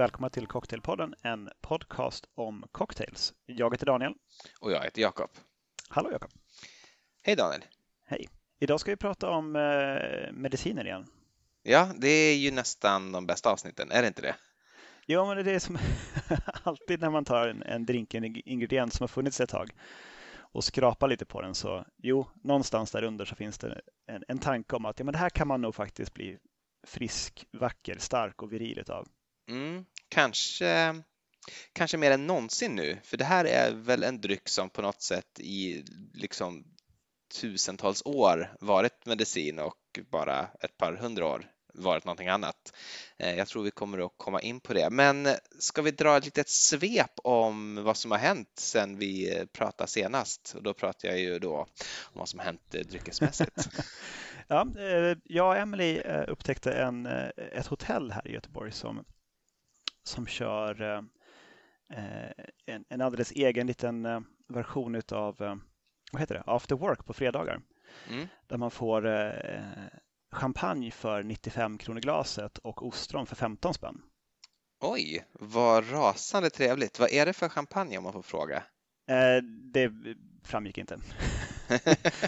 välkomna till Cocktailpodden, en podcast om cocktails. Jag heter Daniel. Och jag heter Jakob. Hallå Jakob. Hej Daniel. Hej. Idag ska vi prata om eh, mediciner igen. Ja, det är ju nästan de bästa avsnitten, är det inte det? Ja, men det är som alltid när man tar en, en drink, en ingrediens som har funnits ett tag och skrapar lite på den så jo, någonstans där under så finns det en, en tanke om att ja, men det här kan man nog faktiskt bli frisk, vacker, stark och viril av. Mm, kanske, kanske mer än någonsin nu, för det här är väl en dryck som på något sätt i liksom tusentals år varit medicin och bara ett par hundra år varit någonting annat. Eh, jag tror vi kommer att komma in på det. Men ska vi dra ett litet svep om vad som har hänt sedan vi pratade senast? Och då pratar jag ju då om vad som har hänt dryckesmässigt. ja, eh, jag och Emily eh, upptäckte en, ett hotell här i Göteborg som, som kör en, en alldeles egen liten version utav vad heter det? After Work på fredagar. Mm. Där man får champagne för 95 kronor glaset och ostron för 15 spänn. Oj, vad rasande trevligt. Vad är det för champagne om man får fråga? Eh, det framgick inte.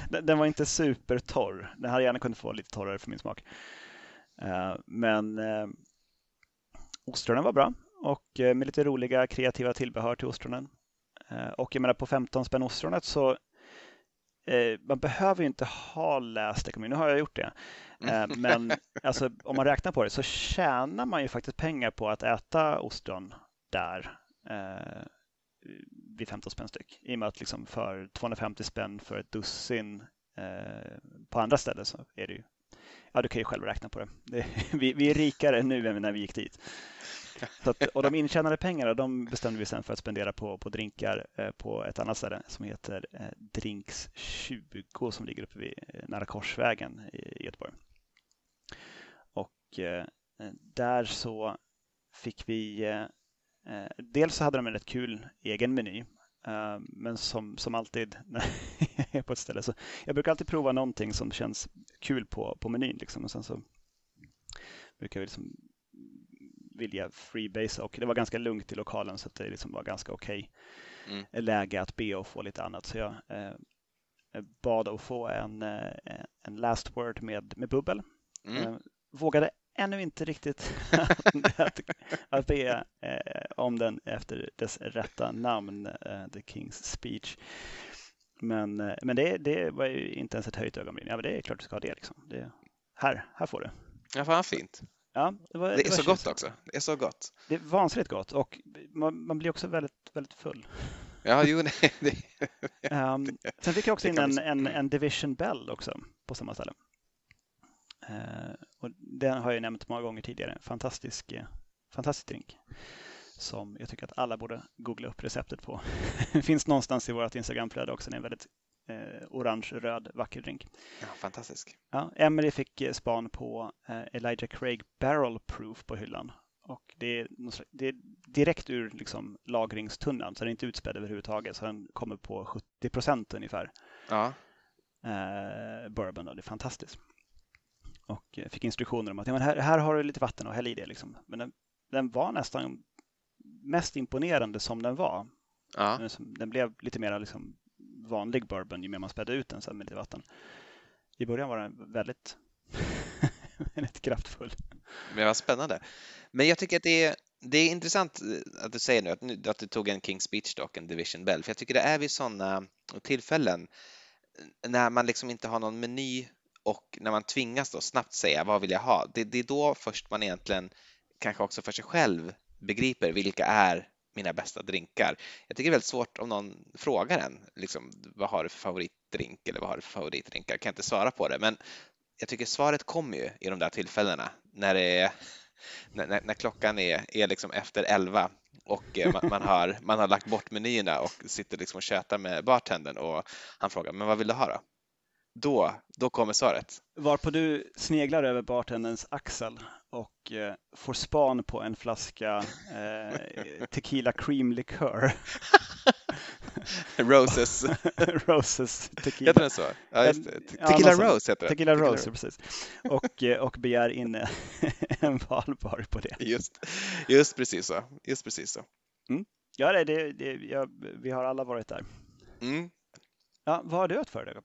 den var inte supertorr. Den hade gärna kunnat få lite torrare för min smak. Eh, men eh, ostronen var bra och eh, med lite roliga kreativa tillbehör till ostronen. Eh, och jag menar på 15 spänn ostronet så eh, man behöver ju inte ha läst ekonomi, nu har jag gjort det. Eh, men alltså, om man räknar på det så tjänar man ju faktiskt pengar på att äta ostron där eh, vid 15 spänn styck. I och med att liksom för 250 spänn för ett dussin eh, på andra ställen så är det ju Ja, du kan ju själv räkna på det. det vi, vi, är rikare nu än när vi gick dit. Att, och de intjänade pengarna de bestämde vi sen för att spendera på, på drinkar eh, på ett annat ställe som heter eh, Drinks 20 som ligger uppe vid eh, nära Korsvägen i, Göteborg. Och där så fick vi Dels så hade de en rätt kul egen meny men som, som alltid när jag är på ett ställe så jag brukar alltid prova någonting som känns kul på, på menyn liksom. och sen så brukar vi liksom vilja freebase och det var ganska lugnt i lokalen så det liksom var ganska okej okay mm. läge att be och få lite annat. Så jag eh, bad att få en, en last word med, med bubbel. Mm. Eh, vågade ännu inte riktigt att, att be eh, om den efter dess rätta namn, eh, The King's Speech. Men, eh, men det, det var ju inte ens ett höjt ögonbryn. Ja, men det är klart du ska ha det. Liksom. det här, här får du. Ja, fan fint. Ja, det, var, det, det är så gott också. Det är så gott. Det är vansinnigt gott och man, man blir också väldigt, väldigt full. Ja, jo, nej, det, um, Sen fick jag också in en, en, en Division Bell också på samma ställe. Uh, och den har jag nämnt många gånger tidigare. Fantastisk, eh, fantastisk drink som jag tycker att alla borde googla upp receptet på. Finns någonstans i vårt Instagramflöde också. Det är en väldigt eh, orange-röd vacker drink. Ja, fantastisk. Ja, Emily fick eh, span på eh, Elijah Craig Barrel Proof på hyllan. Och det är, det är direkt ur liksom, lagringstunnan, så den är inte utspädd överhuvudtaget. Så den kommer på 70 procent ungefär. Ja. Eh, bourbon, och det är fantastiskt. Och eh, fick instruktioner om att ja, men här, här har du lite vatten och häll i det. Liksom. Men den, den var nästan mest imponerande som den var. Ja. Den blev lite mer liksom vanlig bourbon ju mer man spädde ut den sen med lite vatten. I början var den väldigt, väldigt kraftfull. Men vad spännande. Men jag tycker att det är, det är intressant att du säger nu att, att du tog en King's Speech dock, en Division Bell, för jag tycker det är vid sådana tillfällen när man liksom inte har någon meny och när man tvingas då snabbt säga vad vill jag ha, det, det är då först man egentligen kanske också för sig själv begriper vilka är mina bästa drinkar. Jag tycker det är väldigt svårt om någon frågar en, liksom, vad har du för favoritdrink eller vad har du för favoritdrinkar? Kan jag inte svara på det, men jag tycker svaret kommer ju i de där tillfällena när, det är, när, när klockan är, är liksom efter elva och eh, man, man, har, man har lagt bort menyerna och sitter liksom och tjötar med bartendern och han frågar, men vad vill du ha då? Då, då kommer svaret. Varpå du sneglar över bartenderns axel och eh, får span på en flaska eh, tequila cream likör. Roses. Roses tequila. Heter den så? Ja, just det. Ja, Tequila sånt. Rose heter den. Tequila Rose, precis. Och, eh, och begär in en valbar på det. Just, just precis så. Just precis så. Ja, det, det, det, ja, vi har alla varit där. Mm. Ja, vad har du haft för dig? Eh,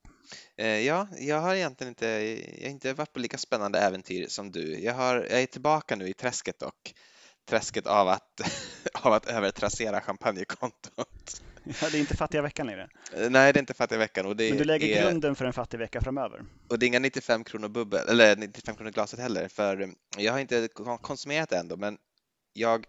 Ja, jag har egentligen inte, jag har inte varit på lika spännande äventyr som du. Jag, har, jag är tillbaka nu i träsket och träsket av att, av att övertrassera champagnekontot. Ja, det är inte fattiga veckan längre. Eh, Nej, det är inte fattiga veckan och det Men du lägger är, grunden för en fattig vecka framöver. och det är inga 95 kronor bubbel, eller 95 kronor glaset heller, för eh, jag har inte kon- konsumerat det ändå, men jag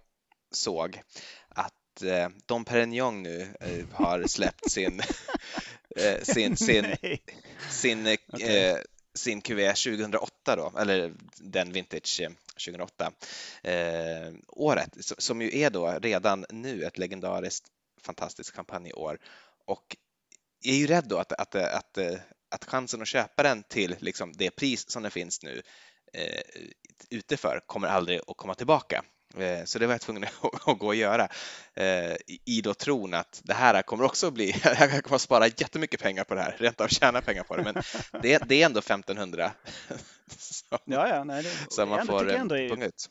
såg att eh, Dom Perignon nu eh, har släppt sin, eh, sin, sin, sin, eh, Okej. eh, sin QV 2008 då, eller den vintage eh, 2008 eh, året, s- som ju är då redan nu ett legendariskt fantastiskt champagneår och jag är ju rädd då att, att, att, att, att chansen att köpa den till liksom det pris som den finns nu eh, ute för kommer aldrig att komma tillbaka. Eh, Så det var jag tvungen att gå och göra eh, i- då tron att det här kommer också bli, jag kommer att spara jättemycket pengar på det här, rent av tjäna pengar på det, men det, det är ändå 1500 som, Ja, ja, nej, det, som man får eh, punga ut.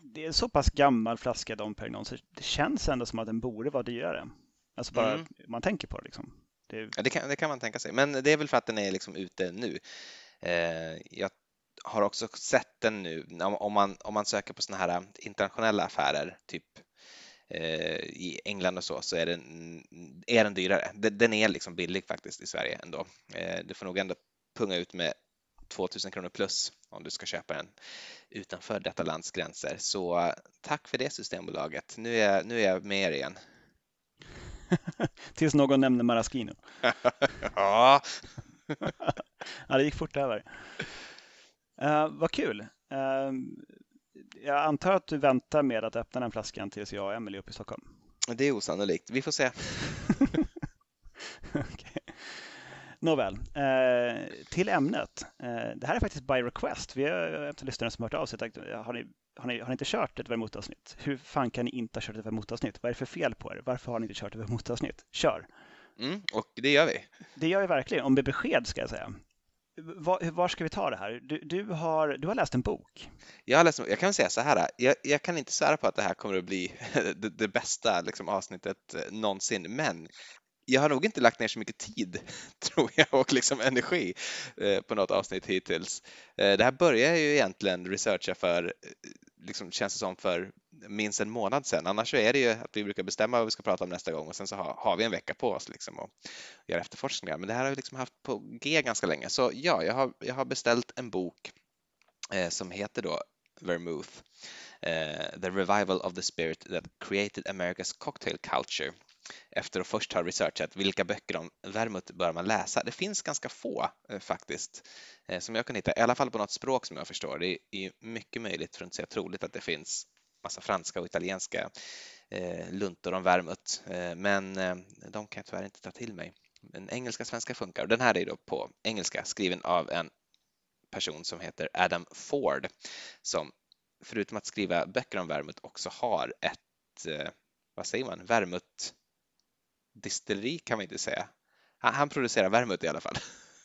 det är en så pass gammal flaska Dom Perignon så det känns ändå som att den borde vara dyrare. Alltså bara Mm. man tänker på det liksom. Det, Ja, det, kan, det kan man tänka sig, men det är väl för att den är liksom ute nu. Jag har också sett den nu, om, man, om man söker på sådana här internationella affärer, typ eh, i England och så, så är den, är den dyrare. Den, den är liksom billig faktiskt i Sverige ändå. Eh, du får nog ändå punga ut med 2000 kronor plus om du ska köpa den utanför detta lands gränser. Så eh, tack för det Systembolaget. Nu är, jag- nu är jag med er igen. tills någon nämner Maraschino. ja, Ja, det gick fort över. Uh, vad kul. Eh, jag antar att du väntar med att öppna den flaskan tills jag och Emelie är uppe i Stockholm. det är osannolikt. Vi får se. Okej. Nåväl, eh, till ämnet. Eh, det här är faktiskt by request. Vi har efter lyssnare som hört av sig sagt, har ni, har, ni, har ni inte kört ett vermouthavsnitt? Hur fan kan ni inte ha kört ett vermouthavsnitt? Vad är det för fel på er? Varför har ni inte kört ett vermouthavsnitt? Kör! Mm, och det gör vi. Det gör jag verkligen, och med besked ska jag säga. Var, var ska vi ta det här? Du, du, har, du har läst en bok. Jag, har läst, jag kan säga så här, jag, jag kan inte svära på att det här kommer att bli det, det bästa liksom, avsnittet eh, någonsin, men jag har nog inte lagt ner så mycket tid, tror jag, och liksom energi eh, på något avsnitt hittills. Eh, det här började jag ju egentligen researcha för, eh, liksom, känns det som, för minst en månad sedan. Annars så är det ju att vi brukar bestämma vad vi ska prata om nästa gång och sen så har, har vi en vecka på oss liksom och göra efterforskningar. Men det här har vi liksom haft på G ganska länge. Så ja, jag har, jag har beställt en bok eh, som heter då Vermouth, eh, The Revival of the Spirit that Created America's Cocktail Culture efter att först ha researchat vilka böcker om vermouth bör man läsa. Det finns ganska få eh, faktiskt eh, som jag kan hitta, i alla fall på något språk som jag förstår. Det är mycket möjligt, för att inte säga troligt, att det finns massa franska och italienska eh, luntor om vermouth, eh, men eh, de kan jag tyvärr inte ta till mig. Men engelska svenska funkar. Och den här är då på engelska, skriven av en person som heter Adam Ford, som förutom att skriva böcker om vermouth också har ett, eh, vad säger man, vermouth distilleri kan man inte säga. Han, han producerar vermouth i alla fall.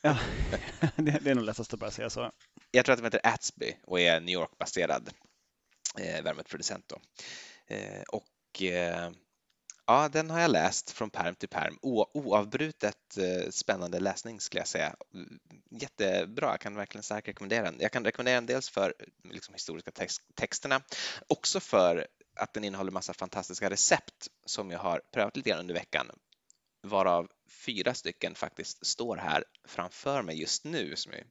Ja, det, det är nog lättast att bara säga så. Jag tror att de heter Atsby och är New York-baserad eh. Då. Eh, och eh, ja, den har jag läst från perm till perm. O, oavbrutet eh, spännande läsning skulle jag säga. Mm, jättebra, jag kan verkligen starkt rekommendera den. Jag kan rekommendera den dels för liksom, historiska tex texterna, också för att den innehåller massa fantastiska recept som jag har prövat lite grann under veckan, varav fyra stycken faktiskt står här framför mig just nu som jag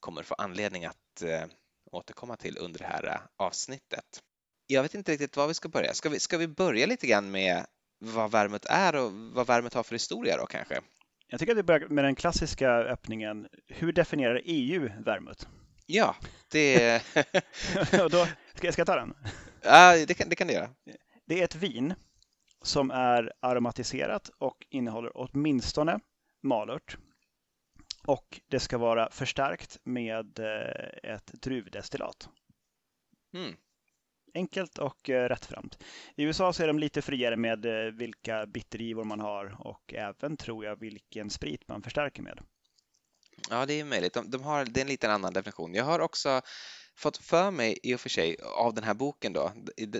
kommer få anledning att eh, återkomma till under det här eh, avsnittet. Jag vet inte riktigt var vi ska börja. Ska vi, ska vi börja lite grann med vad värmet är och vad värmet har för historia då kanske? Jag tycker att vi börjar med den klassiska öppningen. Hur definierar EU vermouth? Ja, det, då, ska, jag ska jag ta den? ja, det, kan, det kan du göra. Det är ett vin som är aromatiserat och innehåller åtminstone malört. Och det ska vara förstärkt med eh, ett druvdestillat. Mm. enkelt och eh, rättframt. I USA så är de lite friare med eh, vilka bittergivor man har och även tror jag vilken sprit man förstärker med. Ja, det är möjligt. De, de har, det är en lite annan definition. Jag har också fått för mig i och för sig av den här boken då,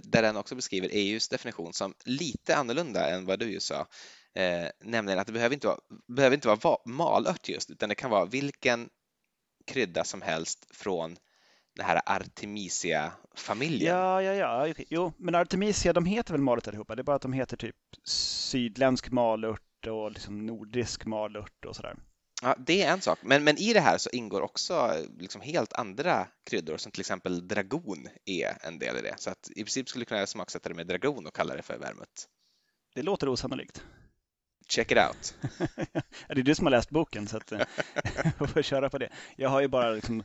där den också beskriver EUs definition som lite annorlunda än vad du ju sa. Eh, nämligen att det behöver inte vara, behöver inte vara malört just, utan det kan vara vilken krydda som helst från den här Artemisia-familjen. Ja, ja, ja. Jo, men Artemisia, de heter väl malört allihopa? Det är bara att de heter typ sydländsk malört och liksom nordisk malört och sådär. Ja, det är en sak, men, men i det här så ingår också liksom helt andra kryddor som till exempel dragon är en del i det. Så att i princip skulle du kunna smaksätta det med dragon och kalla det för vermouth. Det låter osannolikt. Check it out. det är du som har läst boken så att, jag får köra på det. Jag har ju bara liksom,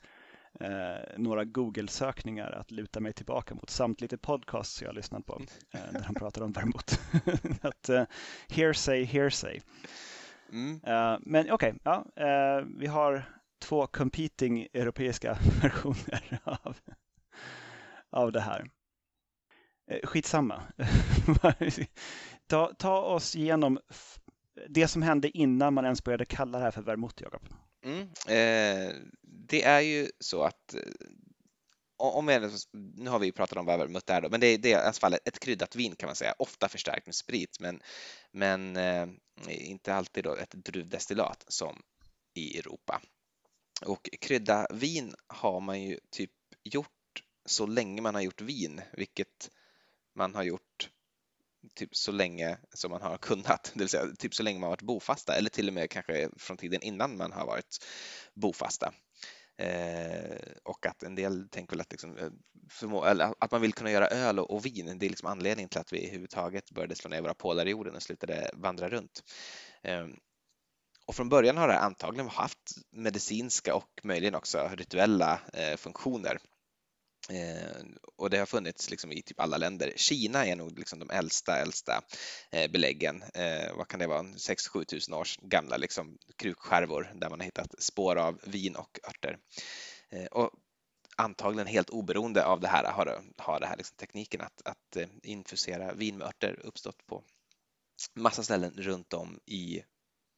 eh, några Google-sökningar att luta mig tillbaka mot samt lite podcasts jag har lyssnat på eh, där han pratar om vermouth. att, eh, hearsay, hearsay. Mm. Uh, men okej, okay, ja, uh, vi har två competing europeiska versioner av, av det här. Uh, skitsamma. ta, ta oss igenom det som hände innan man ens började kalla det här för vermouth, Jakob. Mm, eh, det är ju så att eh, om jag, nu har vi pratat om vad vermouth är då, men det är, det är i alla fall ett kryddat vin kan man säga, ofta förstärkt med sprit, men, men eh, inte alltid då ett druvdestillat som i Europa. Och krydda vin har man ju typ gjort så länge man har gjort vin, vilket man har gjort typ så länge som man har kunnat, det vill säga typ så länge man varit bofasta eller till och med kanske från tiden innan man har varit bofasta. Eh, och att en del tänker väl att, liksom, eh, förmå, att man vill kunna göra öl och, och, vin, det är liksom anledningen till att vi överhuvudtaget började slå ner våra pålar i jorden och slutade vandra runt. Eh, och från början har det antagligen haft medicinska och möjligen också rituella eh, funktioner. Eh, och det har funnits liksom i typ alla länder. Kina är nog liksom de äldsta, äldsta eh, beläggen. Eh, vad kan det vara? 6-7 tusen års gamla liksom, krukskärvor där man har hittat spår av vin och örter. Eh, och antagligen helt oberoende av det här har, har det här liksom tekniken att, att eh, infusera vin med örter uppstått på massa ställen runt om i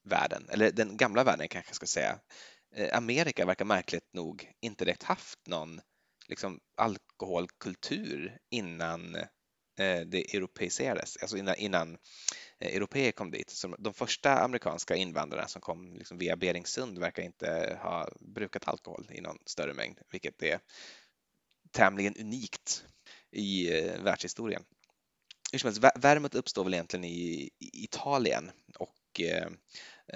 världen, eller den gamla världen kanske jag ska säga. Eh, Amerika verkar märkligt nog inte direkt haft någon liksom alkoholkultur innan eh, det europeiserades, alltså innan, innan eh, europeer kom dit. Så de första amerikanska invandrarna som kom liksom via Beringsund verkar inte ha brukat alkohol i någon större mängd, vilket är tämligen unikt i eh, världshistorien. Hur som helst, vermouth uppstår väl egentligen i Italien och Eh,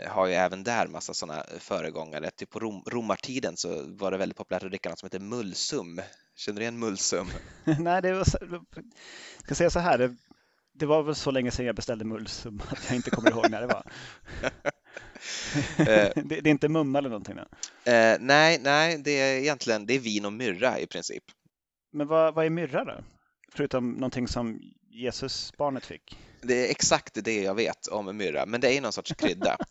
har ju även där massa sådana föregångare. Typ på rom, romartiden så var det väldigt populärt att dricka något som heter mulsum. Känner du igen mulsum? Nej, det var, jag ska säga så här, det, det, var väl så länge sedan jag beställde mulsum att jag inte kommer ihåg när det var. Eh. det, det, är inte mumma eller någonting? Eh, nej, nej, det är egentligen det är vin och myrra i princip. Men vad, vad är myrra då? Förutom någonting som Jesus barnet fick? Det är exakt det jag vet om myrra, men det är någon sorts krydda.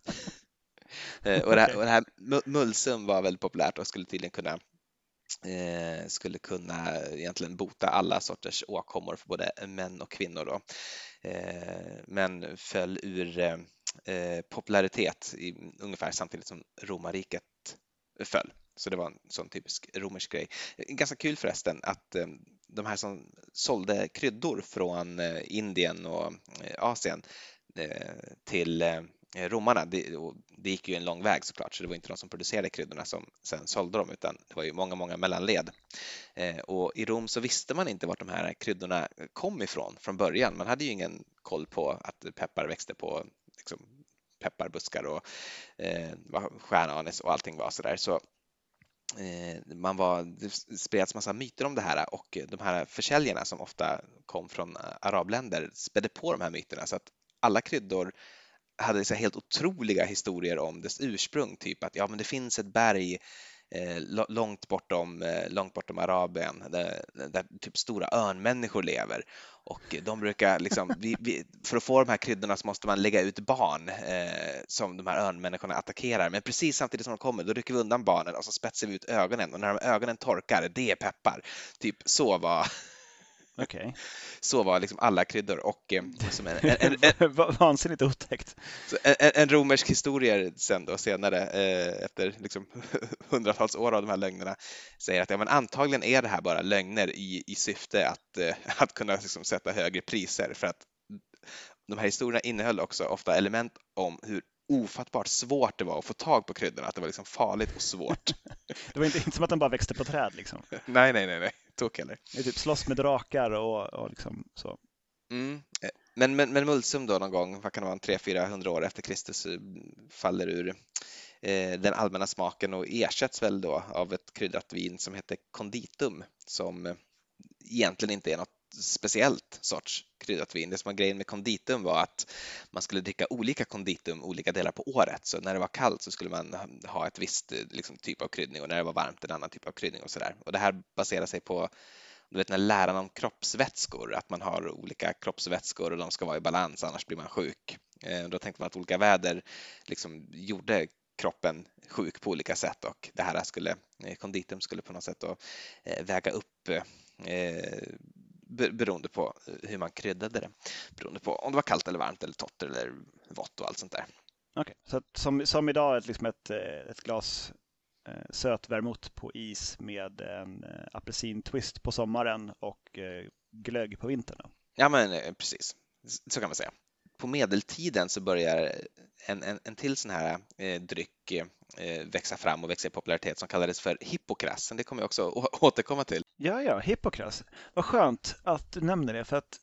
Eh, och, det här, och det här mulsum var väldigt populärt och skulle tydligen kunna eh, skulle kunna egentligen bota alla sorters åkommor för både män och kvinnor. Då. Eh, men föll ur eh, popularitet i, ungefär samtidigt som romarriket föll. Så det var en sån typisk romersk grej. Ganska kul förresten att eh, de här som sålde kryddor från eh, Indien och eh, Asien eh, till romarna, det, det, gick ju en lång väg såklart, så det var inte de som producerade kryddorna som sen sålde dem, utan det var ju många, många mellanled. Och i Rom så visste man inte vart de här kryddorna kom ifrån från början. Man hade ju ingen koll på att peppar växte på liksom, pepparbuskar och eh, stjärnanis och allting var sådär. Så Eh, man var, det spreds massa myter om det här och de här försäljarna som ofta kom från eh, arabländer spädde på de här myterna. Så att alla kryddor hade så helt otroliga historier om dess ursprung, typ att ja, men det finns ett berg eh, långt bortom, eh, långt bortom Arabien där, där typ stora örnmänniskor lever och de brukar liksom, vi, vi, för att få de här kryddorna så måste man lägga ut barn eh, som de här örnmänniskorna attackerar. Men precis samtidigt som de kommer, då rycker vi undan barnen och så spetsar vi ut ögonen och när de ögonen torkar, det är peppar. Typ så var Okay. Så var liksom alla kryddor och eh, som en, en, en, Vansinnigt otäckt. En, en, romersk historier sen då senare eh, efter liksom hundratals år av de här lögnerna säger att ja, men antagligen är det här bara lögner i, i syfte att, eh, att kunna liksom sätta högre priser för att de här historierna innehöll också ofta element om hur ofattbart svårt det var att få tag på kryddorna, att det var liksom farligt och svårt. det var inte, inte som att de bara växte på träd liksom. nej, nej, nej, nej, tok heller. Det typ slåss med drakar och, och liksom så. Mm. Eh, men, men, men Mulsum då någon gång, vad kan det vara, 300-400 år efter Kristus eh, faller ur eh, den allmänna smaken och ersätts väl då av ett kryddat vin som heter konditum som eh, egentligen inte är något speciellt sorts kryddat vin. Det som var grejen med konditum var att man skulle dricka olika konditum olika delar på året. Så när det var kallt så skulle man ha ett visst liksom, typ av kryddning och när det var varmt en annan typ av kryddning och sådär. Och det här baserar sig på du vet den läran om kroppsvätskor, att man har olika kroppsvätskor och de ska vara i balans annars blir man sjuk. Eh, då tänkte man att olika väder liksom gjorde kroppen sjuk på olika sätt och det här skulle, eh, konditum skulle på något sätt då eh, väga upp beroende på eh, hur man kryddade det. Beroende på om det var kallt eller varmt eller torrt eller vått och allt sånt där. Okej, okay. så som, som idag ett, liksom ett, eh, ett glas eh, söt vermouth på is med en eh, apelsintwist på sommaren och eh, glögg på vintern? Då. Ja, men precis. Så kan man säga. På medeltiden så börjar en, en, en till sån här eh, dryck växa fram och växa i popularitet som kallades för hippokras. Det kommer jag också återkomma till. Ja, ja, hippokras. Vad skönt att du nämner det för att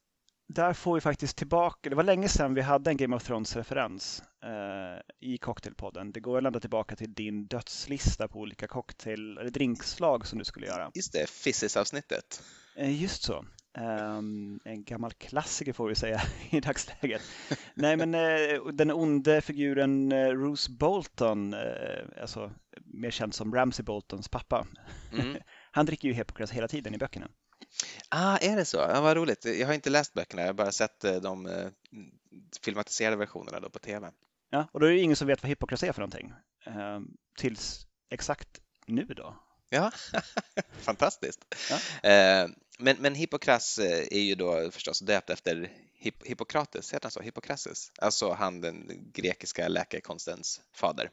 där får vi faktiskt tillbaka, det var länge sedan vi hade en Game of Thrones-referens eh, i Cocktailpodden. Det går väl ända tillbaka till din dödslista på olika cocktail eller drinkslag som du skulle göra. Just det, Fissis-avsnittet. Eh, just så. Um, en gammal klassiker får vi säga i dagsläget. Nej men uh, den onde figuren uh, Bruce Bolton, uh, alltså mer känd som Ramsey Boltons pappa. Mm. Han dricker ju Hippocrates hela tiden i böckerna. Ah, är det så? Ja, vad roligt. Jag har inte läst böckerna, jag har bara sett de filmatiserade versionerna då på tv. Ja, och då är det ingen som vet vad Hippocrates är för någonting. Ehm, tills exakt nu då. Ja, fantastiskt. Ja. Eh, men, men Hippokras eh, är ju då förstås döpt efter Hipp Hippokrates, heter han så? Hippokrates? Alltså han den grekiska läkarkonstens fader.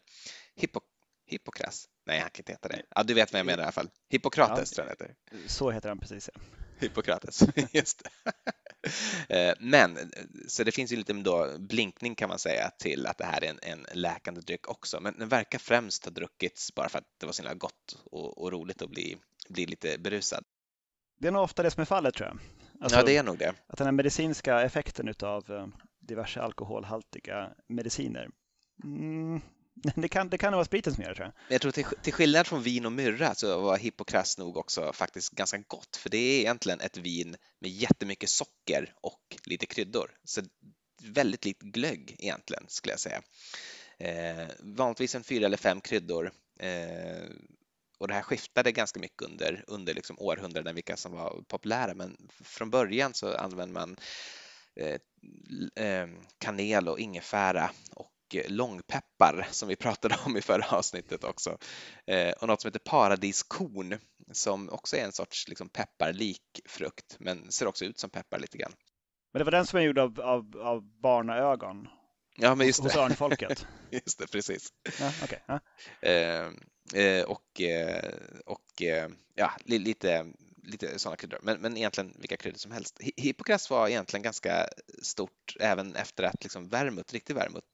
Hippo Hippokras? Nej, han kan inte heta det. Ja, du vet vad jag menar i alla fall. Hippokrates ja, tror jag heter. Så heter han precis. Ja. Hippokrates, just det. Eh, men, så det finns ju lite då blinkning kan man säga till att det här är en, en läkande dryck också. Men den verkar främst ha druckits bara för att det var så himla gott och, och roligt att bli, bli lite berusad. Det är nog ofta det som är fallet tror jag. Alltså, ja, det är nog det. Att den här medicinska effekten av eh, diverse alkoholhaltiga mediciner mm, det kan, det kan nog vara spriten som gör det tror jag. Jag tror till, till skillnad från vin och myrra så var Hippokras nog också faktiskt ganska gott för det är egentligen ett vin med jättemycket socker och lite kryddor. Så väldigt likt glögg egentligen skulle jag säga. Eh, vanligtvis en fyra eller fem kryddor eh, och det här skiftade ganska mycket under, under liksom århundraden vilka som var populära men från början så använde man eh, eh kanel och ingefära och långpeppar som vi pratade om i förra avsnittet också. Eh, och något som heter paradiskorn som också är en sorts liksom, pepparlik frukt men ser också ut som peppar lite grann. Men det var den som är gjord av, av, av barnaögon? Ja, men just hos, det. Hos örnfolket? just det, precis. Ja, okay. ja. Eh, eh, och eh, och eh, ja, lite lite sådana kryddor, men, men egentligen vilka kryddor som helst. Hippokras var egentligen ganska stort även efter att liksom vermouth, riktig vermouth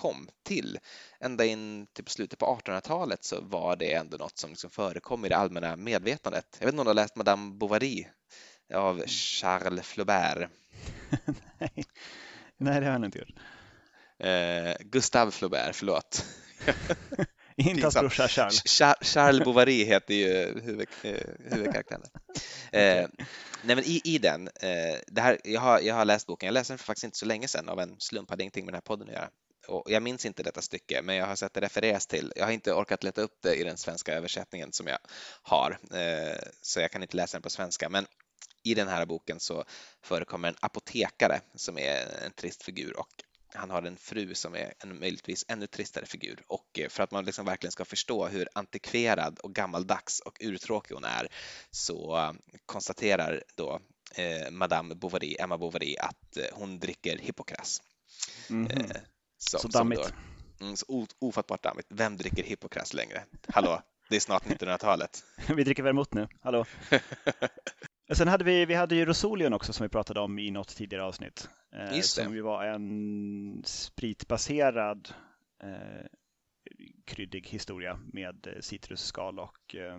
kom till. Ända in till slutet på 1800-talet så var det ändå något som liksom förekom i det allmänna medvetandet. Jag vet inte om du har läst Madame Bovary av mm. Charles Flaubert? Nej. Nej, det har jag inte gjort. Eh, Gustave Flaubert, förlåt. Inte hans brorsa Charles. Charles Bovary heter ju huvud, eh, huvudkaraktären. Eh, nej men i, i den, eh, det här, jag, har, jag har läst boken, jag läste den för faktiskt inte så länge sedan av en slump, hade ingenting med den här podden att göra och jag minns inte detta stycke, men jag har sett det refereras till. Jag har inte orkat leta upp det i den svenska översättningen som jag har, eh, så jag kan inte läsa den på svenska. Men i den här boken så förekommer en apotekare som är en trist figur och han har en fru som är en möjligtvis ännu tristare figur och eh, för att man liksom verkligen ska förstå hur antikverad och gammaldags och urtråkig hon är så konstaterar då eh, Madame Bovary, Emma Bovary, att hon dricker Hippokras. Mhm. Eh, Så som dammigt. Mm, så ofattbart dammigt. Vem dricker Hippokras längre? Hallå, det är snart 1900-talet. Vi dricker vermouth nu, hallå. Och Sen hade vi, vi hade ju Rosolion också som vi pratade om i något tidigare avsnitt. Eh, Just det. som ju var en spritbaserad eh, kryddig historia med eh, citrusskal och eh,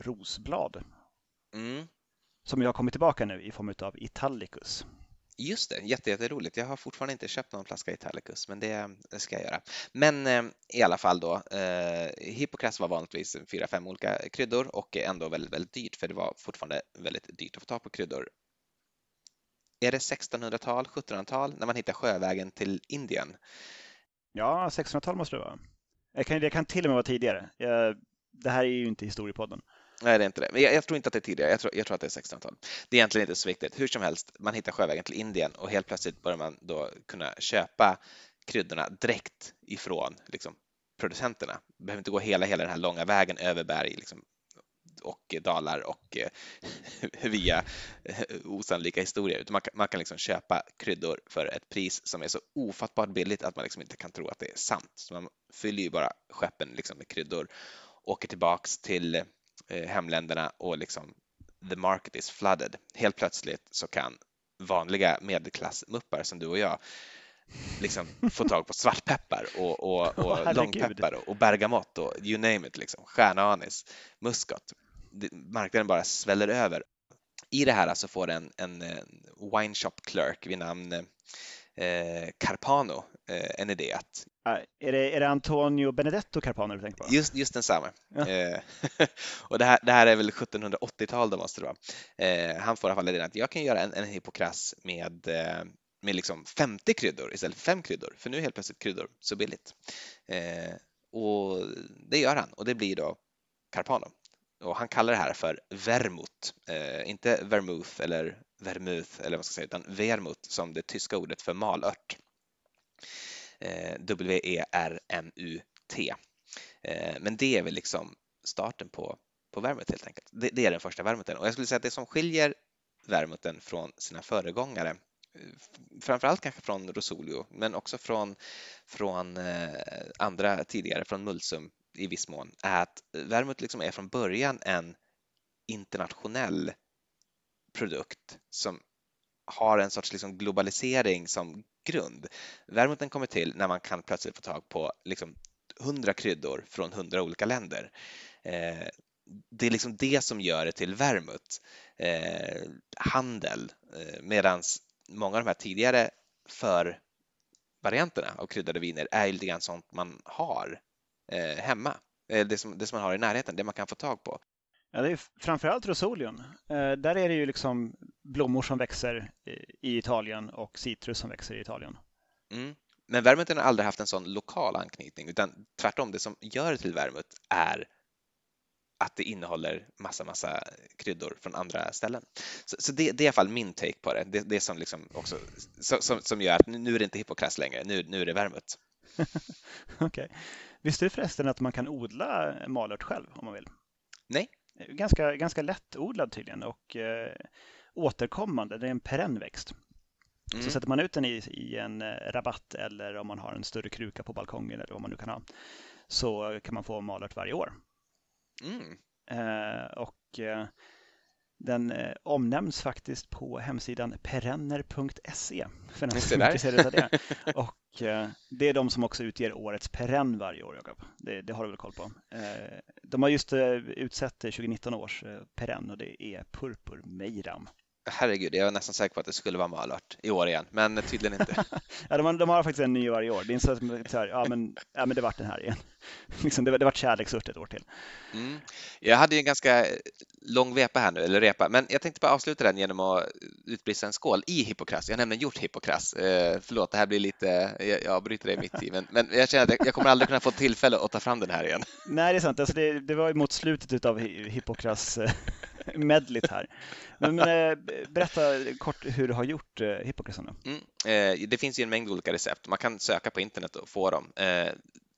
rosblad. Mm. Som ju har kommit tillbaka nu i form av Italicus. Just det, jätte, jätteroligt. Jag har fortfarande inte köpt någon flaska Italicus, men det, det ska jag göra. Men eh, i alla fall då, eh, Hippokras var vanligtvis fyra, fem olika kryddor och ändå väldigt, väldigt dyrt, för det var fortfarande väldigt dyrt att få tag på kryddor. Är det 1600-tal, 1700-tal, när man hittar sjövägen till Indien? Ja, 1600-tal måste det vara. Det kan, kan till och med vara tidigare. Jag, det här är ju inte historiepodden. Nej, det är inte det. Men jag, jag tror inte att det är tidigare. Jag tror, jag tror att det är 1600-tal. Det är egentligen inte så viktigt. Hur som helst, man hittar sjövägen till Indien och helt plötsligt börjar man då kunna köpa kryddorna direkt ifrån liksom, producenterna. Man behöver inte gå hela, hela den här långa vägen över berg liksom, och dalar och eh, via eh, osannolika historier. Utan man kan, man kan liksom köpa kryddor för ett pris som är så ofattbart billigt att man liksom inte kan tro att det är sant. Så man fyller ju bara skeppen liksom med kryddor, åker tillbaks till eh, hemländerna och liksom the market is flooded. Helt plötsligt så kan vanliga medelklassmuppar som du och jag liksom få tag på svartpeppar och, och, och herregud. långpeppar och, och bergamott och you name it, liksom. stjärnanis, muskot. Marknaden bara sväller över. I det här så får en, en, eh, wine shop clerk vid namn eh, Carpano eh, en idé att Ah, Är det, är det Antonio Benedetto Carpano du tänker på? Just, just densamma. Ja. Eh, och det här, det här är väl 1780-tal då måste det vara. Eh, han får i alla fall idén att jag kan göra en, en hippokras med, eh, med liksom 50 kryddor istället för 5 kryddor, för nu är helt plötsligt kryddor så billigt. Och det gör han och det blir då Carpano. Och han kallar det här för vermouth, inte vermouth eller vermouth eller vad man ska säga, utan vermouth som det tyska ordet för malört. Eh, W-E-R-M-U-T. Eh, men det är väl liksom starten på, på vermouth helt enkelt. Det, det är den första vermouthen och jag skulle säga att det som skiljer vermouthen från sina föregångare eh, framförallt kanske från Rosolio men också från, från eh, andra tidigare, från Mulsum i viss mån, är att vermouth liksom är från början en internationell produkt som har en sorts liksom globalisering som grund. Vermouthen kommer till när man kan plötsligt få tag på liksom 100 kryddor från 100 olika länder. Eh, det är liksom det som gör det till vermouth. Eh, handel, eh, medan många av de här tidigare förvarianterna av kryddade viner är lite grann sånt man har eh, hemma. Eh, det, som, det som man har i närheten, det man kan få tag på. Ja, det är framförallt Rosolion. Eh, där är det ju liksom blommor som växer i- Italien och citrus som växer i Italien. Mm. Men vermouthen har aldrig haft en sån lokal anknytning utan tvärtom, det som gör det till vermouth är att det innehåller massa, massa kryddor från andra ställen. Så, så det, det är i alla fall min take på det. Det, det som, liksom också, som, som, som gör att nu, är det inte hippokras längre, nu, nu är det vermouth. Okej. Visste du förresten att man kan odla malört själv om man vill? Nej. Ganska, ganska lättodlad tydligen och eh, återkommande. Det är en perenn växt. Mm. Så sätter man ut den i, i en eh, rabatt eller om man har en större kruka på balkongen eller vad man nu kan ha så kan man få malört varje år. Mm. Eh, och eh, den eh, omnämns faktiskt på hemsidan perenner.se för den som det är intresserad av det. Och eh, det är de som också utger årets perenn varje år, Jakob. Det, det har du väl koll på? Eh, de har just eh, utsett 2019 års eh, perenn och det är Purpur Meiram. Herregud, jag var nästan säker på att det skulle vara malört i år igen, men tydligen inte. Ja, de, har, de har faktiskt en ny varje år. Det är inte så att så här, ja, men, ja, men det vart den här igen. liksom, det, var- det vart kärleksört ett år till. Mm. Jag hade ju en ganska lång vepa här nu, eller repa, men jag tänkte bara avsluta den genom att utbrista en skål i hippokras. Jag har nämligen gjort hippokras. Eh, förlåt, det här blir lite, jag, jag avbryter dig mitt i, men, men jag känner att jag, jag kommer aldrig kunna få tillfälle att ta fram den här igen. Nej, det är sant. Alltså det, det var ju mot slutet av Hippokras medligt här. Men, men eh, berätta kort hur du har gjort eh, Hippokrasen. Mm. Eh, det finns ju en mängd olika recept. Man kan söka på internet och få dem. Eh,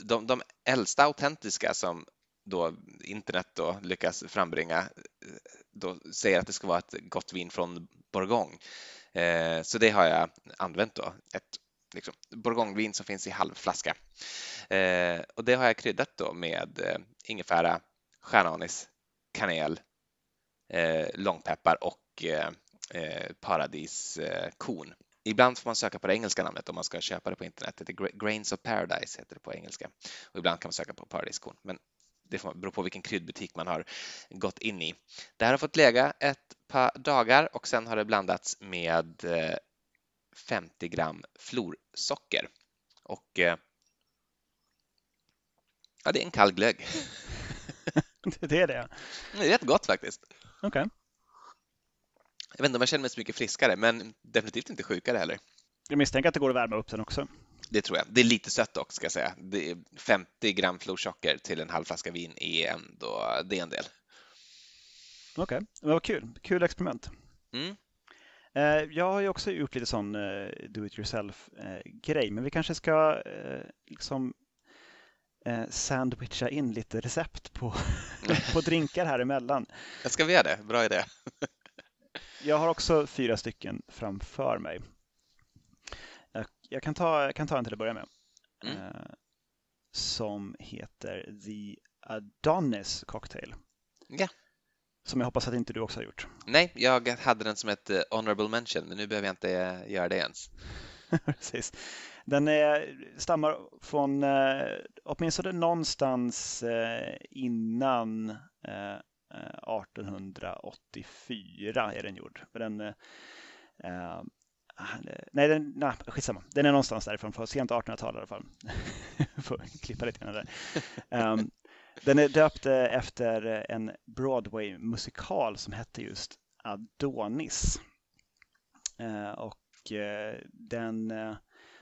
de, de äldsta autentiska som då internet då lyckas frambringa, eh, då säger att det ska vara ett gott vin från Bourgogne. Eh, så det har jag använt då, ett liksom, bourgognevin som finns i halvflaska. Eh, och det har jag kryddat då med eh, ingefära, stjärnanis, kanel, eh, långpeppar och eh, eh, paradiskorn. Ibland får man söka på det engelska namnet om man ska köpa det på internet. Det Grains of Paradise heter det på engelska. Och ibland kan man söka på paradiskorn. Men det beror på vilken kryddbutik man har gått in i. Det här har fått lägga ett par dagar och sen har det blandats med 50 gram florsocker. Och ja, det är en kall glögg. det är det? Det är rätt gott faktiskt. Okay. Jag vet inte om jag känner mig så mycket friskare, men definitivt inte sjukare heller. Jag misstänker att det går att värma upp sen också. Det tror jag. Det är lite sött dock, ska jag säga. Det är 50 gram florsocker till en halv flaska vin är ändå, det är en del. Okej, okay. men vad kul. Kul experiment. Mm. Eh, jag har ju också gjort lite sån eh, do it yourself-grej, men vi kanske ska eh, sandwicha in lite recept på, på drinkar här emellan. Jag ska vi göra det? Bra idé. jag har också fyra stycken framför mig. Jag kan ta, jag kan ta en till att börja med. Mm. Som heter The Adonis Cocktail. Ja. Som jag hoppas att inte du också har gjort. Nej, jag hade den som ett honorable mention, men nu behöver jag inte göra det ens. Precis. Den är, stammar från eh, åtminstone någonstans eh, innan eh, eh 1884 är den gjord. För den, eh, eh, eh, nej, den, nej, skitsamma. Den är någonstans därifrån, från sent 1800-tal i alla fall. Får klippa lite grann där. Um, ehm, den är döpt efter en Broadway-musikal som hette just Adonis. Eh, och eh, den eh,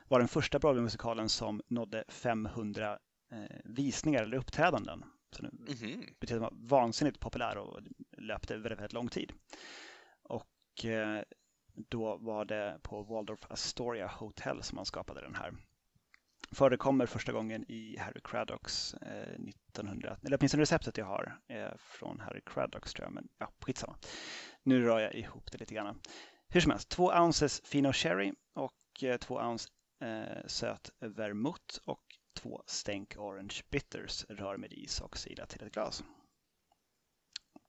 var den första Broadway-musikalen som nådde 500 visningar eller uppträdanden. Så den mm betyder var vansinnigt populär och löpte väldigt, väldigt lång tid. Och då var det på Waldorf Astoria Hotel som man skapade den här förekommer första gången i Harry Craddocks eh, 1900, eller åtminstone receptet jag har är från Harry Craddocks tror jag, men ja, skitsamma. Nu rör jag ihop det lite grann. Hur som helst, två ounces Fino Sherry och eh, två ounce eh, söt vermouth och två stänk Orange Bitters rör med is och sida till ett glas.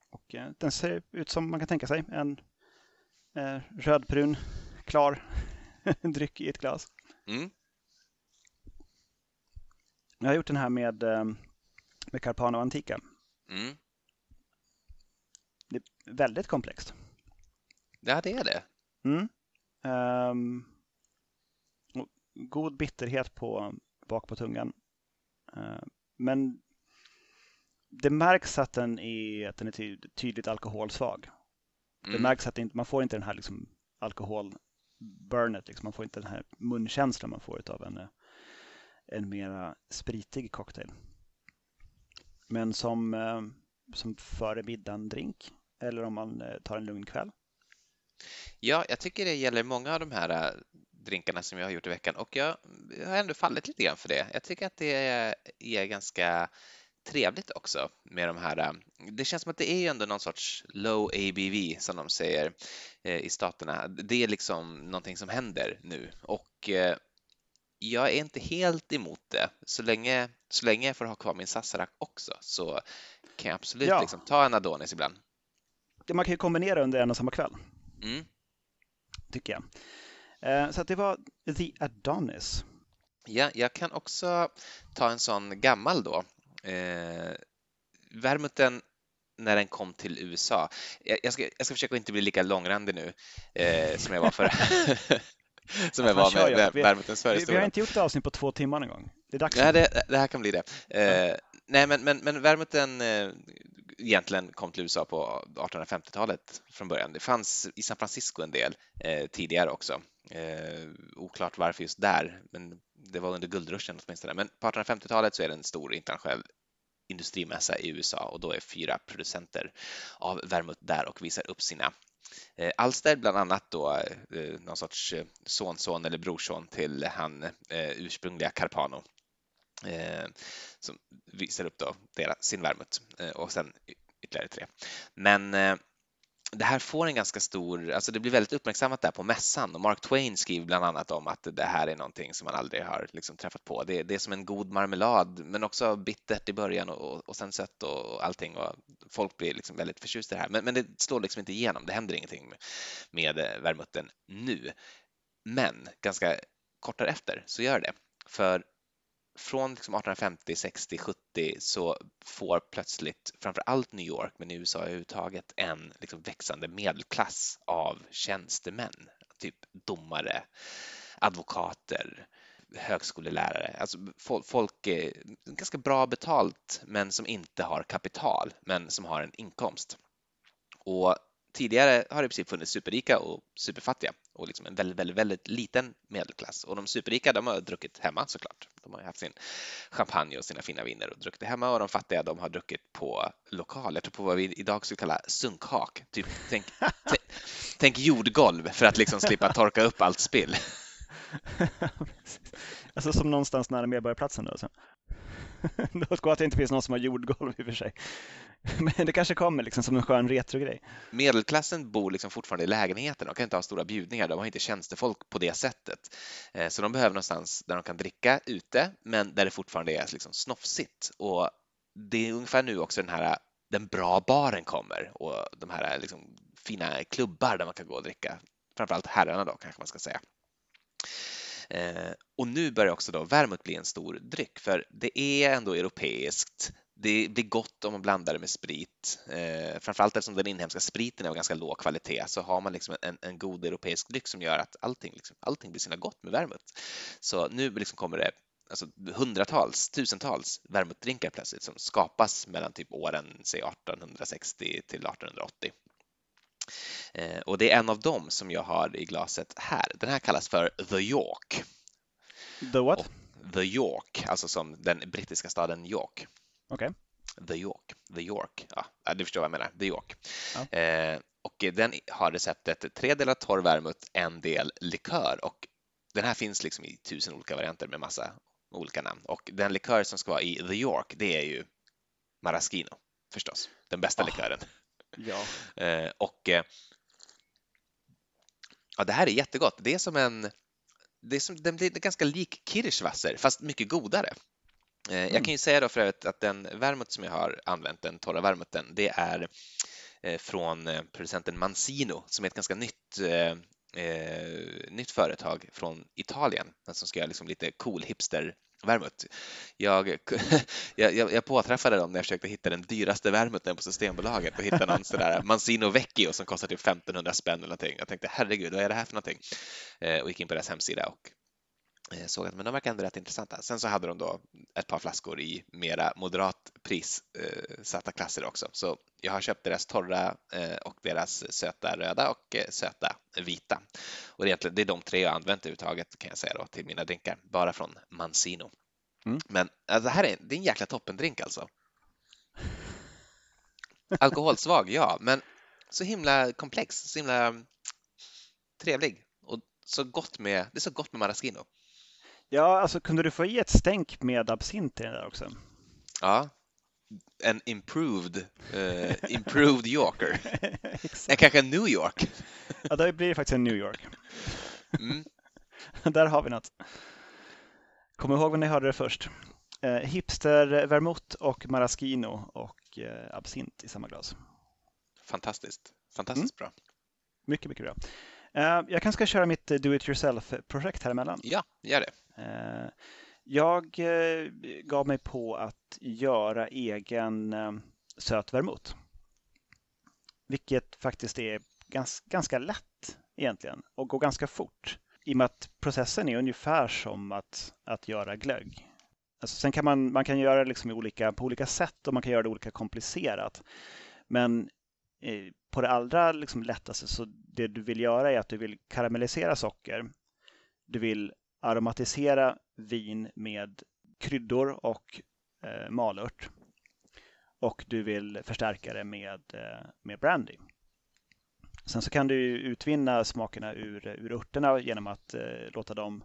Och eh, den ser ut som man kan tänka sig, en eh, rödbrun, klar dryck i ett glas. Mm. Jag har gjort den här med, eh, med Carpano Antica. Mm. Det är väldigt komplext. Ja, det är det. Mm. Um, god bitterhet på, bak på tungan. Uh, men det märks att den är, att den är tydligt alkoholsvag. Mm. Det märks att inte, man får inte den här liksom alkoholburnet. Liksom. Man får inte den här munkänslan man får av en, en mera spritig cocktail. Men som, eh, som före middagen drink eller om man eh, tar en lugn kväll. Ja, jag tycker det gäller många av de här eh, drinkarna som jag har gjort i veckan och jag har ändå fallit lite grann för det. Jag tycker att det är ganska trevligt också med de här. Det känns som att det är ju ändå någon sorts low ABV som de säger i staterna. Det är liksom någonting som händer nu och jag är inte helt emot det. Så länge, så länge jag får ha kvar min Sazerac också så kan jag absolut ja. liksom ta en Adonis ibland. Man kan ju kombinera under en och samma kväll. Mm. Tycker jag. Eh, så det var The Adonis. Ja, jag kan också ta en sån gammal då. Eh, Vermuten när den kom till USA. Jag ska, jag ska försöka inte bli lika långrandig nu eh, som jag var förra, som jag var med Värmutens förhistoria. Vi, vi har inte gjort ett avsnitt på två timmar någon gång. Det är dags. Nej, det, det här kan bli det. Eh, nej, men, men, men Värmuten eh, egentligen kom till USA på 1850-talet från början. Det fanns i San Francisco en del eh, tidigare också. Eh, oklart varför just där, men det var under guldruschen åtminstone. Men på 1850-talet så är det en stor internationell industrimässa i USA och då är fyra producenter av vermouth där och visar upp sina Eh, Alster bland annat då eh, någon sorts eh, sonson eller brorson till han eh, ursprungliga Carpano Eh, som visar upp då deras, sin vermouth eh, och sen ytterligare tre. Men eh, det här får en ganska stor, alltså det blir väldigt uppmärksammat där på mässan och Mark Twain skriver bland annat om att det här är någonting som man aldrig har liksom träffat på. Det, det är som en god marmelad men också bittert i början och, och sen sött och allting och folk blir liksom väldigt förtjusta i det här. Men, men det slår liksom inte igenom, det händer ingenting med, med vermutten nu. Men ganska kort därefter så gör det. För från liksom 1850, 60, 70 så får plötsligt framför allt New York, men i USA överhuvudtaget, en liksom växande medelklass av tjänstemän, typ domare, advokater, högskolelärare, alltså folk är ganska bra betalt men som inte har kapital men som har en inkomst. Och tidigare har det i princip funnits superrika och superfattiga och liksom en väldigt, väldigt, väldigt liten medelklass. Och de superrika, de har druckit hemma såklart. De har haft sin champagne och sina fina viner och druckit hemma och de fattiga, de har druckit på lokal. Jag tror på vad vi idag skulle kalla sunkhak. Typ, tänk, tänk jordgolv för att liksom slippa torka upp allt spill. alltså som någonstans nära Medborgarplatsen då? Alltså. Låt gå att det inte finns någon som har jordgolv i och för sig. Men det kanske kommer liksom som en skön retrogrej. Medelklassen bor liksom fortfarande i lägenheten. De kan inte ha stora bjudningar. De har inte tjänstefolk på det sättet. Eh, så de behöver någonstans där de kan dricka ute, men där det fortfarande är liksom snofsigt. Och det är ungefär nu också den här den bra baren kommer och de här liksom fina klubbar där man kan gå och dricka. Framförallt herrarna då kanske man ska säga. Eh, och nu börjar också då vermouth bli en stor dryck, för det är ändå europeiskt. Det blir gott om man blandar det med sprit. Eh, framförallt eftersom den inhemska spriten är av ganska låg kvalitet så har man liksom en, en god europeisk dryck som gör att allting, liksom, allting blir sina gott med vermouth. Så nu liksom kommer det alltså hundratals, tusentals vermouthdrinkar plötsligt som skapas mellan typ åren säg 1860 till 1880. Eh, och det är en av dem som jag har i glaset här. Den här kallas för The York. The what? Och The York, alltså som den brittiska staden York. Okej. Okay. The York, The York, ja, du förstår vad jag menar, The York. Ja. Eh, och den har receptet tre delar torr vermouth, en del likör och den här finns liksom i tusen olika varianter med massa olika namn och den likör som ska vara i The York, det är ju maraschino förstås, den bästa oh. likören. Ja. Eh, och eh, ja, det här är jättegott. Det är som en det är, som, den blir ganska lik Kirschwasser, fast mycket godare. Eh, mm. Jag kan ju säga då för övrigt att den vermouth som jag har använt, den torra vermouthen, det är från producenten Mansino som är ett ganska nytt, eh, nytt företag från Italien som ska göra liksom lite cool hipster vermouth. Jag, jag, jag påträffade dem när jag försökte hitta den dyraste vermouthen på Systembolaget och hittade någon sådär Manzino Vecchio som kostar typ 1500 spänn eller någonting. Jag tänkte herregud, vad är det här för någonting? Eh, och gick in på deras hemsida och såg att men de verkar ändå rätt intressanta. Sen så hade de då ett par flaskor i mera moderat prissatta klasser också. Så jag har köpt deras torra och deras söta röda och söta vita. Och det är, det är de tre jag använt överhuvudtaget kan jag säga då till mina drinkar, bara från Mansino. Mm. Men alltså, det här är, det är en jäkla toppendrink alltså. Alkoholsvag, ja, men så himla komplex, så himla trevlig och så gott med, det är så gott med maraschino. Ja, alltså kunde du få i ett stänk med absint i den där också? Ja, en improved, uh, improved Yorker. en kanske en New York. ja, då blir det faktiskt en New York. Mm. Där har vi något. Kom ihåg när ni hörde det först. Eh, hipster, vermouth och maraschino och eh, absint i samma glas. Fantastiskt. Fantastiskt mm. bra. Mycket, mycket bra. Eh, jag kanske ska köra mitt do it yourself-projekt här emellan. Ja, gör det. Eh, jag eh, gav mig på att göra egen eh, söt vermouth. Vilket faktiskt är ganska, ganska lätt egentligen och går ganska fort. I och med att processen är ungefär som att, att göra glögg. Alltså, sen kan man, man kan göra det liksom olika, på olika sätt och man kan göra det olika komplicerat. Men eh, på det allra liksom lättaste så det du vill göra är att du vill karamellisera socker. Du vill aromatisera vin med kryddor och eh, malört. Och du vill förstärka det med, eh, med brandy. Sen så kan du utvinna smakerna ur, ur örterna genom att eh, låta dem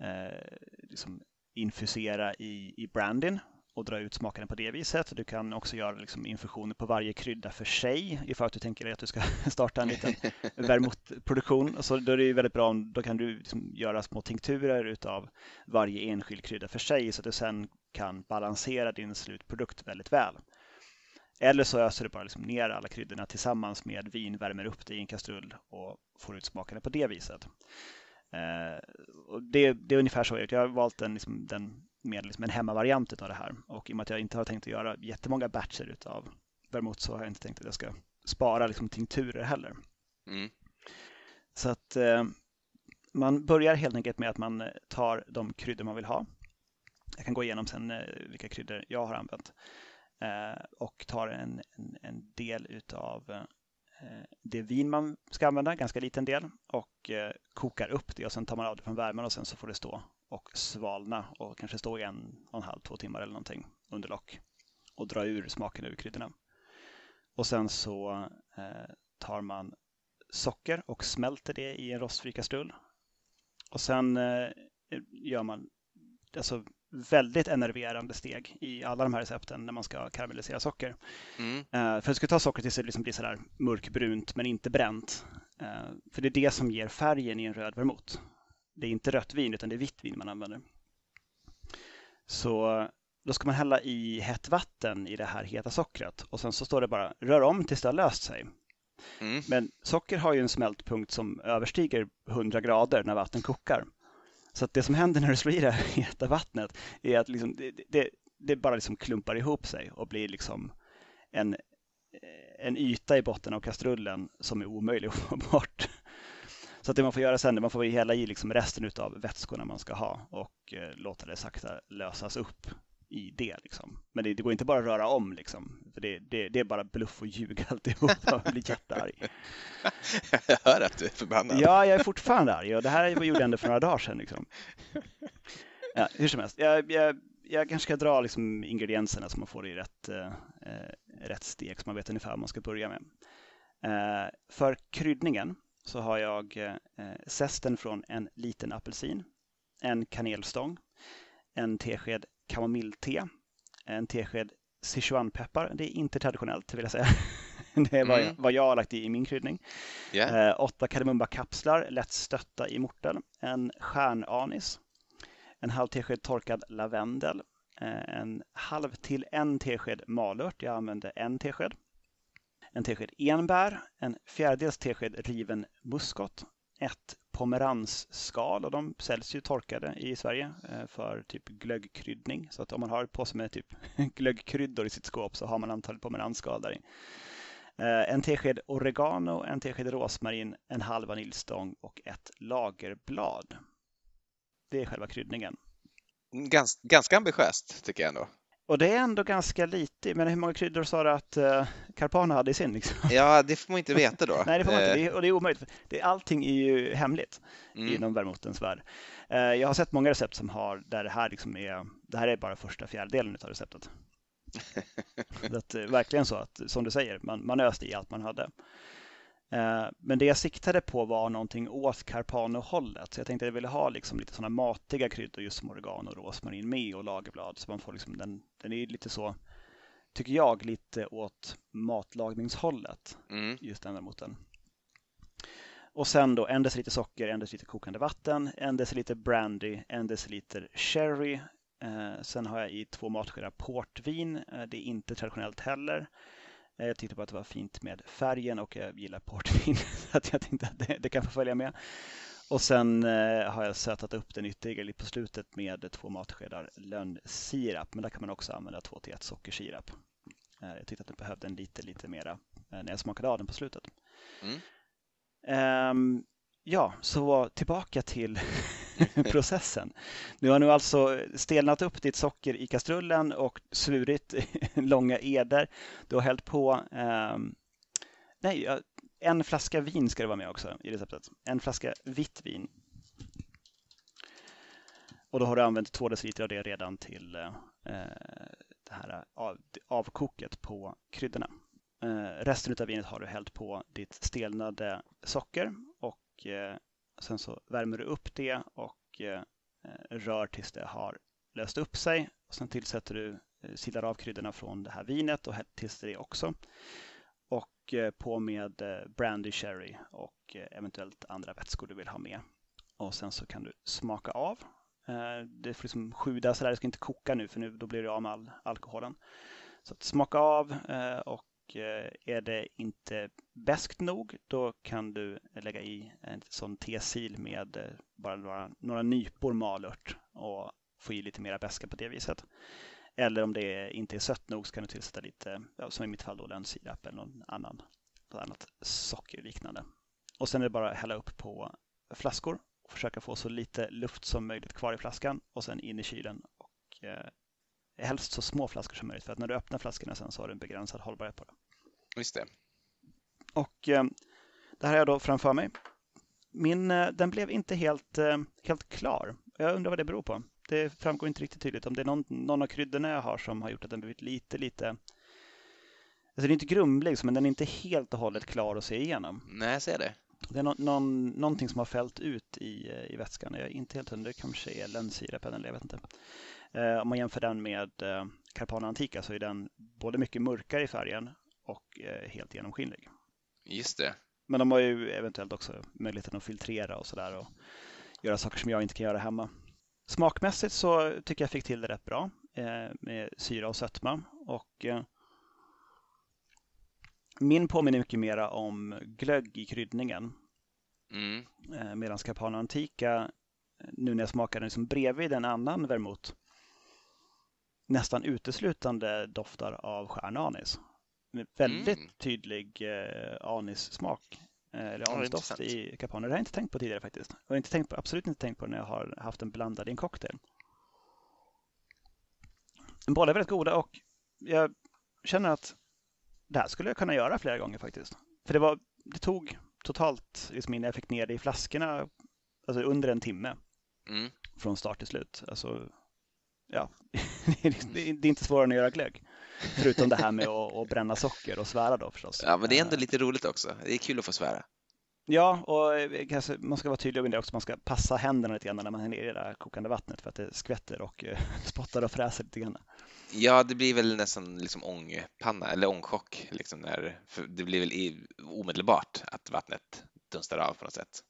eh, liksom infusera i, i brandyn och dra ut smakerna på det viset. Du kan också göra liksom infusioner på varje krydda för sig ifall att du tänker dig att du ska starta en liten vermouthproduktion. Så då är det väldigt bra om då kan du liksom göra små tinkturer utav varje enskild krydda för sig så att du sen kan balansera din slutprodukt väldigt väl. Eller så öser du bara liksom ner alla kryddorna tillsammans med vin, värmer upp det i en kastrull och får ut smakerna på det viset. Eh, och det, det, är ungefär så jag har valt en, liksom, den med liksom en hemmavariant av det här. Och i och med att jag inte har tänkt att göra jättemånga batcher av vermouth så har jag inte tänkt att jag ska spara liksom tinkturer heller. Mm. Så att eh, man börjar helt enkelt med att man tar de kryddor man vill ha. Jag kan gå igenom sen eh, vilka kryddor jag har använt. Eh, och tar en, en, en del utav eh, det vin man ska använda, ganska liten del, och eh, kokar upp det och sen tar man av det från värmen och sen så får det stå och svalna och kanske stå i en och en halv, två timmar eller någonting under lock och dra ur smaken ur kryddorna. Och sen så tar man socker och smälter det i en rostfri kastrull. Och sen gör man alltså väldigt enerverande steg i alla de här recepten när man ska karamellisera socker. Mm. Uh, för att det ska ta socker tills det liksom blir sådär mörkbrunt men inte bränt. Uh, för det är det som ger färgen i en röd vermouth. Det är inte rött vin utan det är vitt vin man använder. Så då ska man hälla i hett vatten i det här heta sockret och sen så står det bara rör om tills det har löst sig. Mm. Men socker har ju en smältpunkt som överstiger 100 grader när vatten kokar. Så att det som händer när du slår i det heta vattnet är att liksom, det, det, det, bara liksom klumpar ihop sig och blir liksom en, en yta i botten av kastrullen som är omöjlig att få bort. Så att det man får göra sen är att man får hälla i liksom resten av vätskorna man ska ha och eh, låta det sakta lösas upp i det. Liksom. Men det, det, går inte bara att röra om. Liksom. Det, det, det är bara bluff och ljug alltihop. Jag blir jättearg. Jag hör att du är förbannad. Ja, jag är fortfarande arg och det här gjorde jag ändå för några dagar sedan. Liksom. Ja, hur som helst, jag, jag, jag kanske ska dra liksom ingredienserna så man får det i rätt, eh, rätt steg så man vet ungefär vad man ska börja med. Eh, för kryddningen så har jag eh, zesten från en liten apelsin, en kanelstång, en tesked kamomillte, en tesked Sichuanpeppar. Det är inte traditionellt vill jag säga. Det är vad, mm. jag, vad jag har lagt i i min kryddning. Yeah. Eh, åtta kardemummakapslar, lätt stötta i mortel. En stjärnanis. En halv tesked torkad lavendel. Eh, en halv till en tesked malört. Jag använde en tesked. En tesked enbär. En fjärdedels tesked riven muskot ett pomeransskal och de säljs ju torkade i Sverige eh, för typ glöggkryddning. Så att om man har på sig med typ glöggkryddor i sitt skåp så har man antalet pomeransskal där i. Eh, en tesked oregano, en tesked rosmarin, en halv vaniljstång och ett lagerblad. Det är själva kryddningen. Gans, ganska ambitiöst tycker jag ändå. Och det är ändå ganska lite. Men hur många kryddor sa du att uh, Carpana hade i sin? Liksom? Ja, det får man inte veta då. Nej, det får man inte. och det är omöjligt. Det, allting är ju hemligt mm. inom vermoutens värld. Uh, jag har sett många recept som har där det här liksom är, det här är bara första fjärdedelen av receptet. det är verkligen så att, som du säger, man, man öste i allt man hade. Eh, men det jag siktade på var någonting åt Carpano-hållet. Så jag tänkte att jag ville ha liksom lite sådana matiga kryddor just som oregano och rosmarin med och lagerblad. Så man får liksom den, den är lite så, tycker jag, lite åt matlagningshållet. Mm. Just den. Och sen då en deciliter socker, en deciliter kokande vatten, en deciliter brandy, en deciliter sherry. Eh, sen har jag i två matskedar portvin. Eh, det är inte traditionellt heller. Eh, jag tyckte bara att det var fint med färgen och jag gillar portvin så att jag tänkte att det, det kan få följa med. Och sen eh, har jag sötat upp den ytterligare lite på slutet med två matskedar lönnsirap. Men där kan man också använda två till ett sockersirap. Eh, jag tyckte att den behövde en lite, lite mera eh, när jag smakade av den på slutet. Mm. Ja, så tillbaka till processen. Du har nu alltså stelnat upp ditt socker i kastrullen och svurit långa eder. Du har hällt på eh, nej, en flaska vin ska det vara med också i receptet. En flaska vitt vin. Och då har du använt två deciliter av det redan till eh, det här av, avkoket på kryddorna. Eh, resten av vinet har du hällt på ditt stelnade socker och eh, Sen så värmer du upp det och eh, rör tills det har löst upp sig. Och sen tillsätter du eh, silar av kryddorna från det här vinet och tills det också. Och eh, på med eh, brandy sherry och eventuellt andra vätskor du vill ha med. Och sen så kan du smaka av. Det får liksom sjuda sådär, det ska inte koka nu för nu då blir du av med all alkoholen. Så att smaka av och Eh, är det inte bäst nog, då kan du lägga i en sån tesil med eh, bara några, några nypor malört och få i lite mera beska på det viset. Eller om det inte är sött nog så kan du tillsätta lite, som i mitt fall då, lönnsirap eller någon annan, något annat sockerliknande. Och sen är det bara att hälla upp på flaskor och försöka få så lite luft som möjligt kvar i flaskan och sen in i kylen och eh, helst så små flaskor som möjligt för att när du öppnar flaskorna sen så har du en begränsad hållbarhet på det. Just det. Och eh, det här har jag då framför mig. Min, eh, den blev inte helt, eh, helt klar. Jag undrar vad det beror på. Det framgår inte riktigt tydligt om det är någon, någon av kryddorna jag har som har gjort att den blivit lite, lite Alltså den är inte grumlig, men den är inte helt och hållet klar att se igenom. Nej, jag ser det. Det är no någon, någonting som har fällt ut i, i vätskan. Jag är inte helt hundra, det kanske är lönnsirap eller jag vet inte. Eh, om man jämför den med eh, Carpana Antica så är den både mycket mörkare i färgen och eh, helt genomskinlig. Just det. Men de har ju eventuellt också möjligheten att filtrera och sådär och göra saker som jag inte kan göra hemma. Smakmässigt så tycker jag fick till det rätt bra eh, med syra och sötma och min påminner mycket mera om glögg i kryddningen. Mm. Medan Capano Antica, nu när jag smakar den liksom bredvid en annan vermouth, nästan uteslutande doftar av stjärnanis. Med väldigt mm. tydlig eh, anissmak. Eh, eller anisdoft i Capone. Det har jag inte tänkt på tidigare faktiskt. Jag har inte tänkt på, absolut inte tänkt på när jag har haft den blandad i en cocktail. Båda är väldigt goda och jag känner att det här skulle jag kunna göra flera gånger faktiskt. För det, var, det tog totalt, liksom innan jag fick ner det i flaskorna, alltså under en timme. Mm. Från start till slut. Alltså, ja, det är inte svårare än att göra glögg. Förutom det här med att, bränna socker och svära då förstås. Ja, men det är ändå lite roligt också. Det är kul att få svära. Ja, och eh, kanske, man ska vara tydlig med det också. Man ska passa händerna lite grann när man är nere i det där kokande vattnet för att det skvätter och eh, spottar och fräser lite grann. Ja, det blir väl nästan liksom ångpanna eller ångchock. Liksom när, det blir väl omedelbart att vattnet dunstar av på något sätt.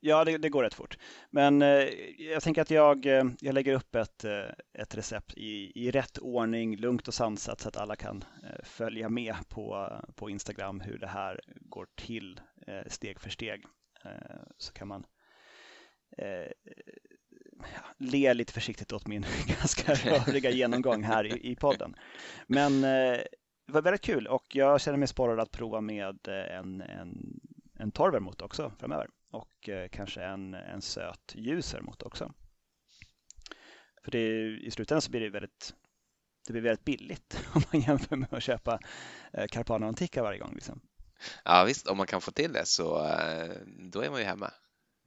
Ja, det, det, går rätt fort. Men eh, jag tänker att jag, eh, jag lägger upp ett, eh, ett recept i, i rätt ordning, lugnt och sansat så att alla kan eh, följa med på, på Instagram hur det här går till eh, steg för steg. Eh, så kan man eh, le lite försiktigt åt min ganska röriga genomgång här i, i podden. Men eh, det var väldigt kul och jag känner mig sporrad att prova med eh, en, en, en torv också framöver och eh, kanske en, en söt ljus mot också. För det, i slutändan så blir det väldigt det blir väldigt billigt om man jämför med att köpa eh, Carpana Antica varje gång. Liksom. Ja visst, om man kan få till det så eh, då är man ju hemma.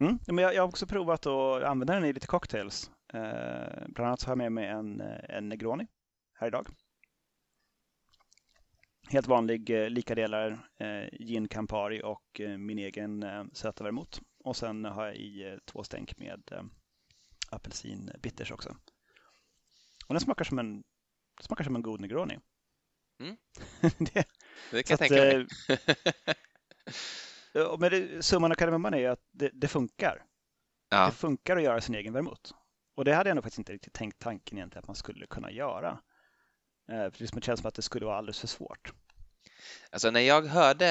Mm, men jag, jag har också provat att använda den i lite cocktails. bland annat så har jag med mig en, en Negroni här idag helt vanlig eh, lika delar eh, gin Campari och eh, min egen eh, söta vermouth. Och sen har jag i eh, två stänk med eh, apelsin bitters också. Och den smakar som en, smakar som en god Negroni. Mm. det, det, kan jag tänka mig. Eh, men det, summan av kardemumman är att det, det funkar. Ja. Det funkar att göra sin egen vermouth. Och det hade jag nog faktiskt inte riktigt tänkt tanken egentligen att man skulle kunna göra. Eh, för det känns som att det skulle vara alldeles för svårt. Alltså när jag hörde,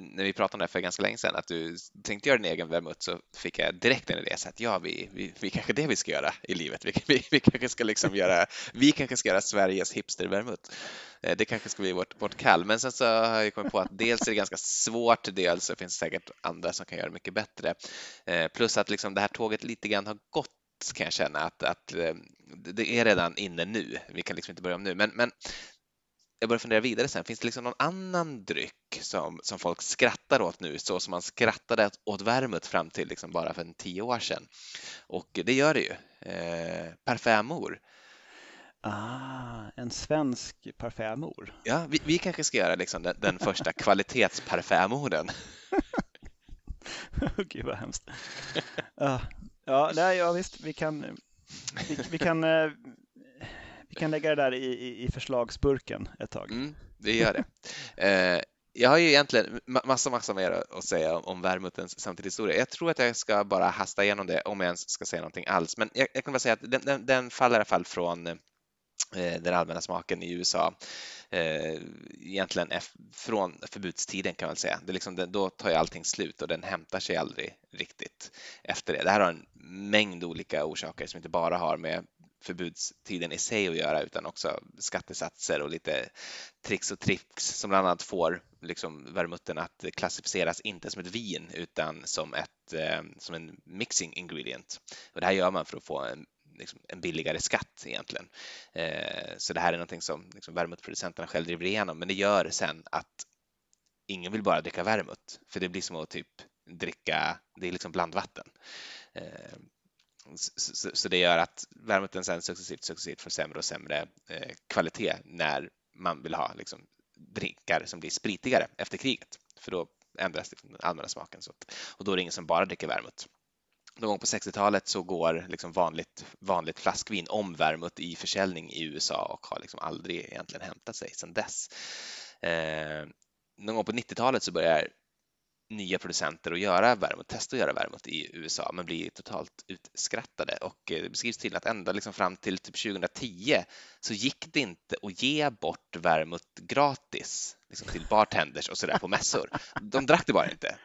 när vi pratade om det för ganska länge sedan, att du tänkte göra din egen vermouth så fick jag direkt en idé, så att ja, vi, vi, vi kanske det vi ska göra i livet. Vi, vi, vi kanske ska liksom göra, vi kanske ska göra Sveriges hipster-vermouth. Eh, det kanske ska bli vårt, vårt kall. Men sen så har jag kommit på att dels är det ganska svårt, dels så finns det säkert andra som kan göra det mycket bättre. Eh, plus att liksom det här tåget lite grann har gått kan jag känna att, att eh, det är redan inne nu. Vi kan liksom inte börja om nu. Men, men jag börjar fundera vidare sen, finns det liksom någon annan dryck som, som folk skrattar åt nu så som man skrattade åt värmet fram till liksom bara för en tio år sedan? Och det gör det ju. Eh, parfymor. Ah, en svensk parfymor. Ja, vi, vi kanske ska göra liksom den, den första kvalitetsparfymoren. Gud vad hemskt. Uh, Ja, nej, ja visst, vi kan, vi, vi kan, eh, Vi kan lägga det där i, i, i förslagsburken ett tag. Mm, vi gör det. Eh, jag har ju egentligen massa, massa mer att säga om Värmutens samtidshistoria. Jag tror att jag ska bara hasta igenom det om jag ens ska säga någonting alls. Men jag, jag kan bara säga att den, den, den faller i alla fall från eh, den allmänna smaken i USA. Eh, egentligen från förbudstiden kan man säga. Det liksom, då tar ju allting slut och den hämtar sig aldrig riktigt efter det. Det här har en mängd olika orsaker som inte bara har med förbudstiden i sig att göra utan också skattesatser och lite tricks och tricks som bland annat får liksom vermutten att klassificeras inte som ett vin utan som, ett, eh, som en mixing ingredient. Och det här gör man för att få en, liksom, en billigare skatt egentligen. Eh, så det här är någonting som liksom, vermutproducenterna själv driver igenom men det gör sen att ingen vill bara dricka vermut för det blir som att typ dricka, det är liksom blandvatten. Eh, så, så, det gör att vermuten sen successivt, successivt får sämre och sämre eh, kvalitet när man vill ha liksom, drinkar som blir spritigare efter kriget. För då ändras liksom, den allmänna smaken. Så att, och då är det ingen som bara dricker vermouth. Någon gång på 60-talet så går liksom vanligt, vanligt flaskvin om vermouth i försäljning i USA och har liksom aldrig egentligen hämtat sig sedan dess. Eh, någon gång på 90-talet så börjar nya producenter att göra värmet, testa att göra vermouth i USA, men blir totalt utskrattade. Och eh, det beskrivs till att ända liksom fram till typ 2010 så gick det inte att ge bort vermouth gratis liksom till bartenders och sådär på mässor. De drack det bara inte.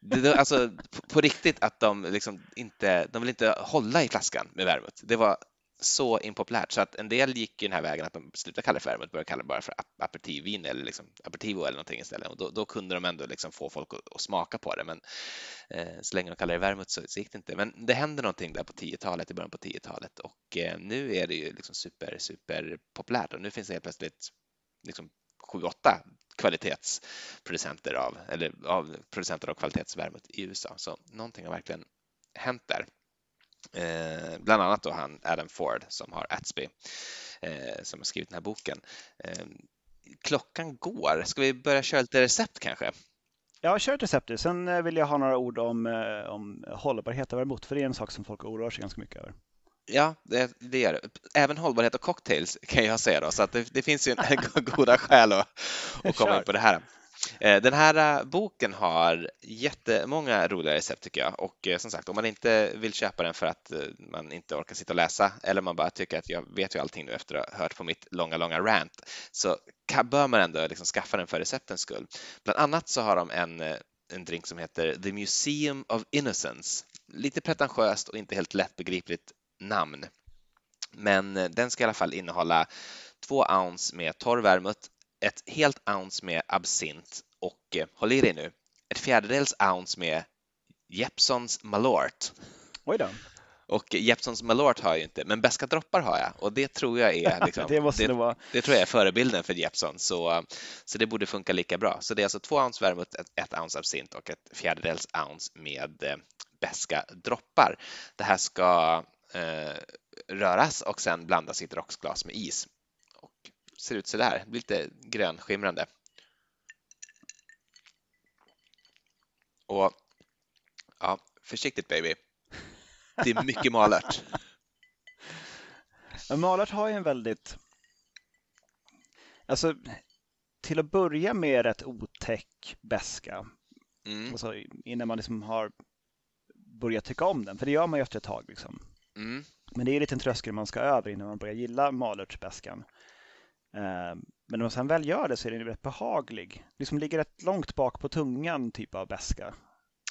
Det, alltså på, på riktigt att de liksom inte, de vill inte hålla i flaskan med vermouth. Det var så impopulärt så att en del gick ju den här vägen att de slutade kalla det för vermouth, började kalla det bara för aperitivvin eller liksom aperitivo eller någonting istället och då, då kunde de ändå liksom få folk att, att, smaka på det. Men eh, så länge de kallade det vermouth så, så gick det inte. Men det hände någonting där på 10-talet, i början på 10-talet och eh, nu är det ju liksom super, super populärt och nu finns det helt plötsligt liksom 7-8 kvalitetsproducenter av, eller av producenter av kvalitetsvermouth i USA. Så någonting har verkligen hänt där. Eh, bland annat då han Adam Ford som har Atsby eh, som har skrivit den här boken. Eh, klockan går. Ska vi börja köra lite recept kanske? Ja, kör ett recept. Sen eh, vill jag ha några ord om, eh, om hållbarhet av vermouth, för det är en sak som folk oroar sig ganska mycket över. Ja, det, det gör det. Även hållbarhet och cocktails kan jag säga då, så att det, det finns ju en goda skäl att, att komma in på det här. Eh, den här eh, boken har jättemånga roliga recept tycker jag och eh, som sagt om man inte vill köpa den för att man inte orkar sitta och läsa eller man bara tycker att jag vet ju allting nu efter att ha hört på mitt långa, långa rant så bör man ändå liksom skaffa den för receptens skull. Bland annat så har de en, en drink som heter The Museum of Innocence. Lite pretentiöst och inte helt lättbegripligt namn. Men den ska i alla fall innehålla två ounce med torr vermouth, ett helt ounce med absint och eh, håll i dig nu, ett fjärdedels ounce med Jeppsons Malort. Oj då. Och Jeppsons Malort har jag ju inte, men beska droppar har jag och det tror jag är, liksom, det, det, vara. det tror jag är förebilden för Jeppson, så, så det borde funka lika bra. Så det är alltså två ounce vermouth, ett, ett ounce absint och ett fjärdedels ounce med eh, beska droppar. Det här ska eh, röras och sen blandas i ett rocksglas med is ser ut så där, lite grönskimrande. Och ja, försiktigt baby. Det är mycket malört. malört har ju en väldigt, alltså till att börja med rätt otäck beska. Mm. Alltså, innan man liksom har börjat tycka om den, för det gör man ju efter ett tag. Liksom. Mm. Men det är en liten tröskel man ska över innan man börjar gilla malörtsbäskan. Ehm, men när man sen väl gör det så är den rätt behaglig. Liksom ligger rätt långt bak på tungan typ av beska.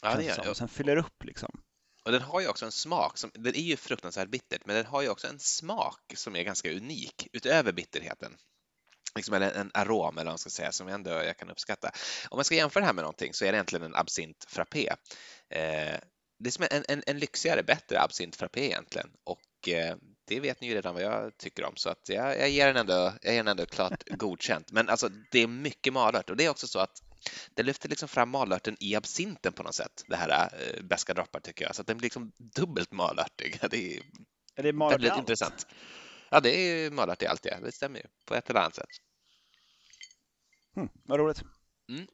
Ja, det gör det. Och sen fyller upp liksom. Och den har ju också en smak, som, den är ju fruktansvärt bittert, men den har ju också en smak som är ganska unik utöver bitterheten. Liksom en, en arom, eller vad man ska säga, som ändå jag kan uppskatta. Om man ska jämföra det här med någonting så är det egentligen en absint frappé. Eh, det är som en, en, en lyxigare, bättre absint frappé egentligen. Och eh, det vet ni ju redan vad jag tycker om så att jag, jag ger den ändå, jag ger den ändå klart godkänt. Men alltså det är mycket malört och det är också så att det lyfter liksom fram malörten i absinten på något sätt, det här äh, beska droppar tycker jag, så att den blir liksom dubbelt malörtig. Det är, är det malört väldigt intressant. Ja, det är malört i allt, ja. det stämmer ju på ett eller annat sätt. Hmm, vad roligt. Mm.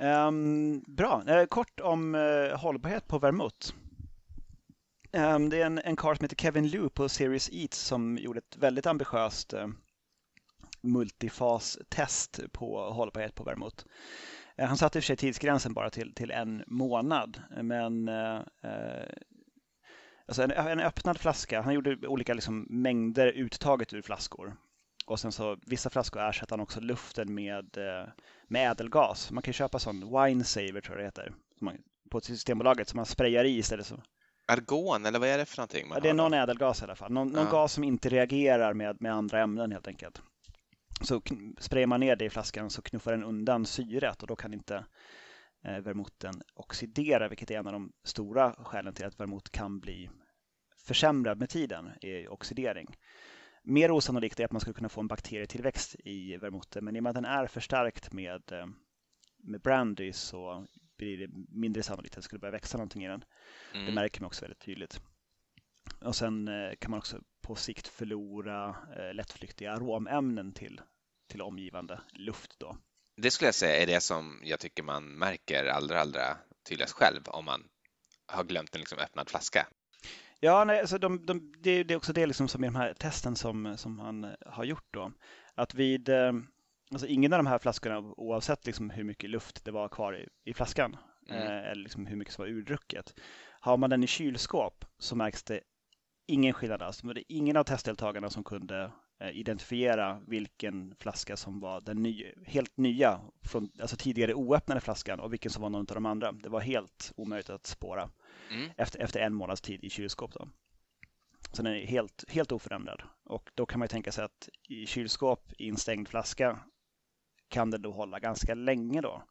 Um, bra. Eh, kort om uh, hållbarhet på vermouth. Um, det är en, en karl som heter Kevin Liu på Series Eats som gjorde ett väldigt ambitiöst uh, multifas-test på hållbarhet på vermouth. Eh, uh, han satte i och för sig tidsgränsen bara till, till en månad, men uh, alltså en, en, öppnad flaska, han gjorde olika liksom, mängder uttaget ur flaskor. Och sen så vissa flaskor ersatte han också luften med, med ädelgas. Man kan köpa sån wine saver tror jag det heter. Man, på Systembolaget som man sprayar i istället. Så. Argon eller vad är det för någonting? Ja, det är någon ädelgas i alla fall. Någon, ja. någon, gas som inte reagerar med, med andra ämnen helt enkelt. Så sprayar man ner det i flaskan så knuffar den undan syret och då kan inte eh, vermouten oxidera, vilket är en av de stora skälen till att vermouth kan bli försämrad med tiden, är oxidering. Mer osannolikt är att man skulle kunna få en bakterietillväxt i vermouten, men i och med att den är förstärkt med, eh, med brandy så blir det mindre sannolikt att det skulle börja växa någonting i den. Mm. Det märker man också väldigt tydligt. Och sen eh, kan man också på sikt förlora eh, lättflyktiga aromämnen till, till omgivande luft. Då. Det skulle jag säga är det som jag tycker man märker allra, allra tydligast själv om man har glömt en liksom öppnad flaska. Ja, nej, alltså de, de, det, är också det liksom som i de här testen som, som han har gjort då. Att vid eh, Alltså ingen av de här flaskorna, oavsett liksom hur mycket luft det var kvar i, i flaskan, mm. eh, eller liksom hur mycket som var urdrucket. Har man den i kylskåp så märks det ingen skillnad alls. Det är ingen av testdeltagarna som kunde eh, identifiera vilken flaska som var den ny, helt nya, från, alltså tidigare oöppnade flaskan och vilken som var någon av de andra. Det var helt omöjligt att spåra mm. efter, efter en månads tid i kylskåp. Då. Så den är helt, helt oförändrad. Och då kan man tänka sig att i kylskåp i en stängd flaska kan det då hålla ganska länge då.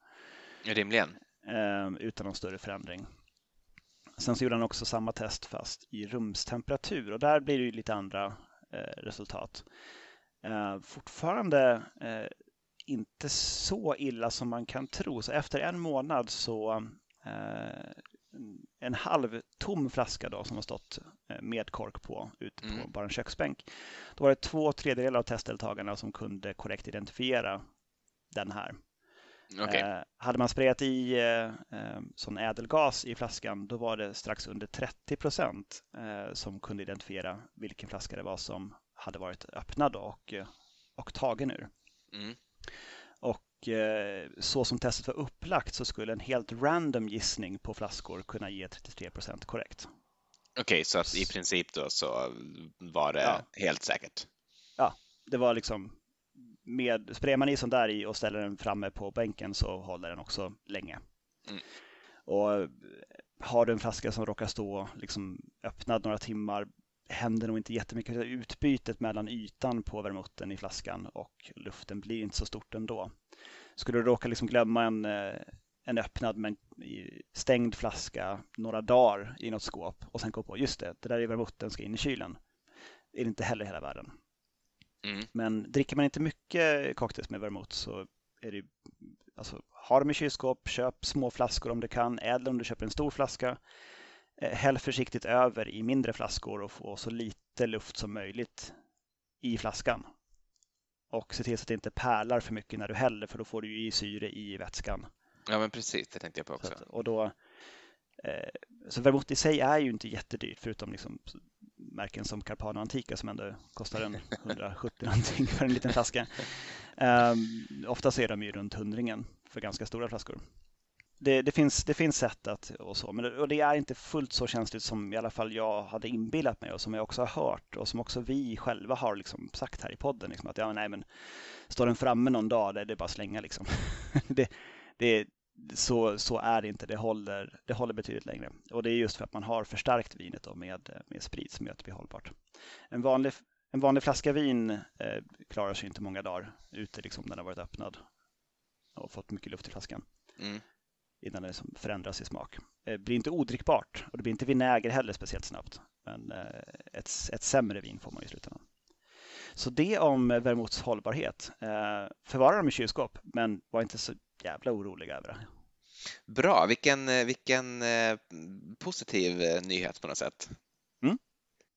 Rimligen. Eh, utan någon större förändring. Sen så gjorde han också samma test fast i rumstemperatur och där blir det ju lite andra eh, resultat. Eh, fortfarande eh, inte så illa som man kan tro. Så efter en månad så eh, en halv tom flaska då som har stått med kork på ute på mm. bara en köksbänk. Då var det två tredjedelar av testdeltagarna som kunde korrekt identifiera den här. Okay. Eh, hade man sprayat i eh, eh, sån ädelgas i flaskan då var det strax under 30 procent eh, som kunde identifiera vilken flaska det var som hade varit öppnad och, eh, och tagen ur. Mm. Och eh, så som testet var upplagt så skulle en helt random gissning på flaskor kunna ge 33 procent korrekt. Okej, okay, så i princip då så var det ja. helt säkert? Ja, det var liksom med, sprayar man i sån där i och ställer den framme på bänken så håller den också länge. Mm. Och har du en flaska som råkar stå liksom öppnad några timmar händer nog inte jättemycket. Utbytet mellan ytan på vermouten i flaskan och luften blir inte så stort ändå. Skulle du råka liksom glömma en, eh, en öppnad men stängd flaska några dagar i något skåp och sen gå på just det, det där är vermouten ska in i kylen. är det inte heller hela världen. Mm. Men dricker man inte mycket cocktails med vermouth så är det alltså, ha dem i kylskåp, köp små flaskor om du kan, eller om du köper en stor flaska. Eh, häll försiktigt över i mindre flaskor och få så lite luft som möjligt i flaskan. Och se till så att det inte pärlar för mycket när du häller för då får du ju i syre i vätskan. Ja men precis, det tänkte jag på också. Att, och då, eh, så vermouth i sig är ju inte jättedyrt förutom liksom märken som Carpano Antica som ändå kostar en 170 någonting för en liten flaska. Um, ofta är de ju runt hundringen för ganska stora flaskor. Det, det, finns, det finns sätt att och så, men det, och det är inte fullt så känsligt som i alla fall jag hade inbillat mig och som jag också har hört och som också vi själva har liksom sagt här i podden. Liksom, att ja, nej, men står den framme någon dag, det är bara att slänga liksom. det, det, så, så är det inte. Det håller, det håller betydligt längre. Och det är just för att man har förstärkt vinet då med, med sprit som gör att det blir hållbart. En vanlig, en vanlig flaska vin eh, klarar sig inte många dagar ute liksom, när den har varit öppnad och fått mycket luft i flaskan. Mm. Innan det liksom förändras i smak. Det eh, blir inte odrickbart och det blir inte vinäger heller speciellt snabbt. Men eh, ett, ett sämre vin får man i slutändan. Så det om vermouths hållbarhet. Eh, förvara dem i kylskåp, men var inte så jävla oroliga över det. Bra, vilken, eh, vilken eh, positiv eh, nyhet på något sätt. Mm.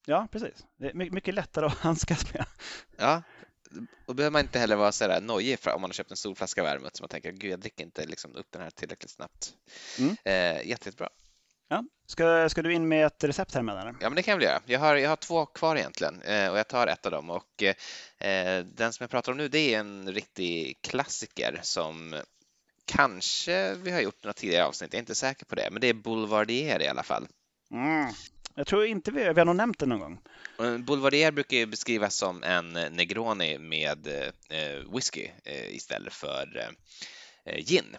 Ja, precis. Det är mycket lättare att handskas med. Ja, och behöver man inte heller vara så där nojig för om man har köpt en stor flaska värmut så man tänker gud jag dricker inte liksom upp den här tillräckligt snabbt. Mm. Eh, jätte, jättebra. Ja. Ska, ska du in med ett recept här med? Ja, men det kan jag väl göra. Jag har, jag har två kvar egentligen eh, och jag tar ett av dem och eh, den som jag pratar om nu det är en riktig klassiker som kanske vi har gjort några tidigare avsnitt, jag är inte säker på det, men det är Boulevardier i alla fall. Mm. Jag tror inte vi, vi har nog nämnt det någon gång. Boulevardier brukar ju beskrivas som en Negroni med eh, whisky eh, istället för eh, gin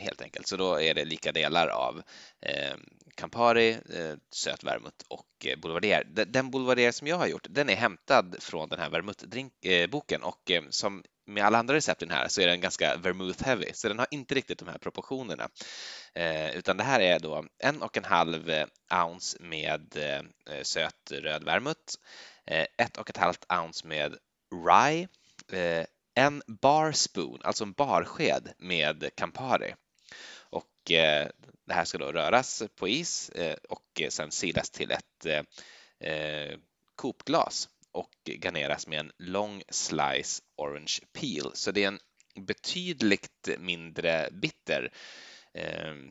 helt enkelt. Så då är det lika delar av eh, Campari, eh, söt vermouth och eh, Boulevardier. Den Boulevardier som jag har gjort, den är hämtad från den här vermouth-boken och eh, som med alla andra recepten här så är den ganska vermouth heavy, så den har inte riktigt de här proportionerna. Eh, utan det här är då en och en halv eh, ounce med eh, eh, söt röd vermouth, eh, ett och ett halvt ounce med rye, eh, en bar spoon, alltså en barsked med Campari. Och eh, det här ska då röras på is eh, och sen silas till ett eh, eh kopglas och garneras med en lång slice orange peel. Så det är en betydligt mindre bitter ehm,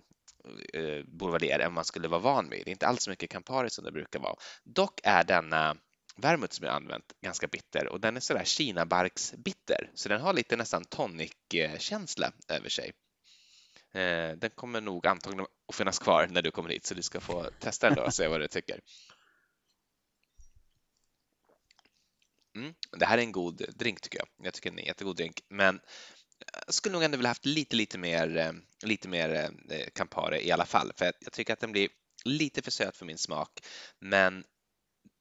eh, boulevardier än man skulle vara van vid. Det är inte alls så mycket Campari som det brukar vara. Dock är denna vermouth som jag använt ganska bitter och den är sådär kinabarksbitter så den har lite nästan tonic-känsla över sig. Eh, den kommer nog antagligen att finnas kvar när du kommer hit så du ska få testa den då och se vad du tycker. Mm, det här är en god drink tycker jag. Jag tycker det är en jättegod drink, men jag skulle nog ändå vilja haft lite, lite mer, eh, lite mer eh, Campari i alla fall, för jag tycker att den blir lite för söt för min smak. Men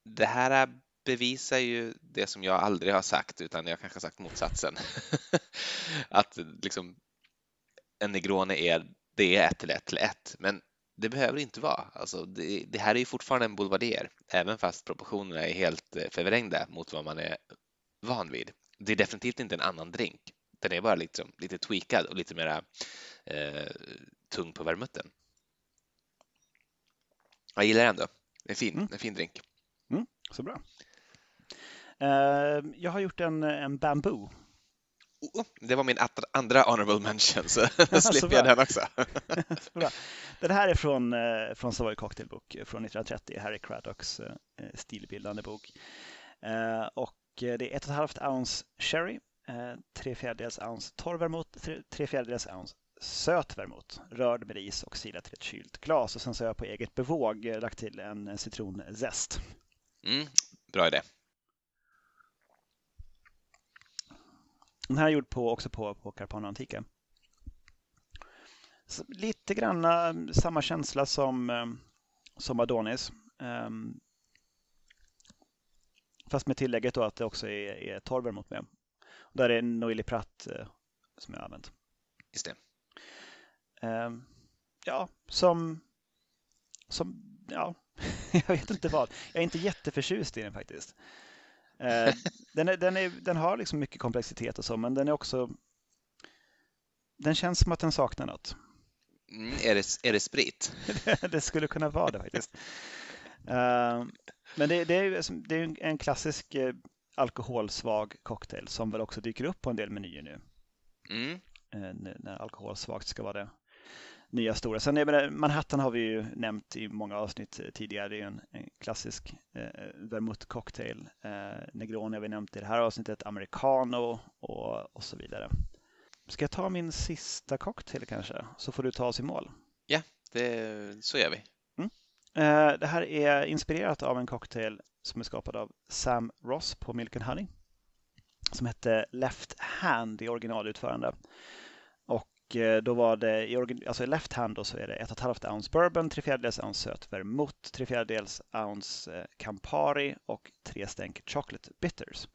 det här bevisar ju det som jag aldrig har sagt, utan jag kanske har sagt motsatsen. att liksom en Negroni är, det är ett till ett till ett, men det behöver inte vara. Alltså, det, det här är ju fortfarande en boulevardier, även fast proportionerna är helt eh, förvrängda mot vad man är van vid. Det är definitivt inte en annan drink. Den är bara liksom, lite tweakad och lite mera eh, tung på vermutten. Jag gillar den ändå. Det är fin, mm. en fin drink. Mm, så bra. Uh, jag har gjort en, en bamboo Oh, det var min andra honorable mention, så slipper jag den också. den här är från, eh, från Savoy Cocktailbok från 1930, Harry Craddocks eh, stilbildande bok. Eh, och det är 1,5 ounce sherry, 3 fjärdedels ounce torr vermouth, 3 fjärdedels ounce söt vermouth, rörd med is och silat till ett kylt glas. Och sen så har jag på eget bevåg lagt till en citronzest. Mm, bra idé. Den här är gjord på, också på, på Carpano Antica. Så lite grann eh, samma känsla som, eh, som Adonis. Um, fast med tillägget då att det också är, är torr mot med. Där är Noilly Pratt uh, som jag har använt. Just det. Um, ja, som, som, ja, jag vet inte vad. Jag är inte jätteförtjust i den faktiskt. Eh, den, är, den, är, den har liksom mycket komplexitet och så, men den är också... Den känns som att den saknar något. Mm, är, det, är det sprit? det skulle kunna vara det faktiskt. Uh, men det, det, är, det är en klassisk uh, alkoholsvag cocktail som väl också dyker upp på en del menyer nu. Mm. Uh, när alkoholsvagt ska vara det nya stora. Sen menar, Manhattan har vi ju nämnt i många avsnitt tidigare. Det är en, en klassisk eh, vermouth cocktail. Eh, Negroni har vi nämnt i det här avsnittet, americano och, och så vidare. Ska jag ta min sista cocktail kanske? Så får du ta oss i mål. Ja, det, så gör vi. Mm. Eh, det här är inspirerat av en cocktail som är skapad av Sam Ross på Milk and Honey som hette Left Hand i originalutförande. Och då var det i alltså left hand då så är det 1,5 ounce bourbon, 3 fjärdedels ounce söt vermouth, 3 fjärdedels ounce eh, Campari och tre stänk chocolate bitters.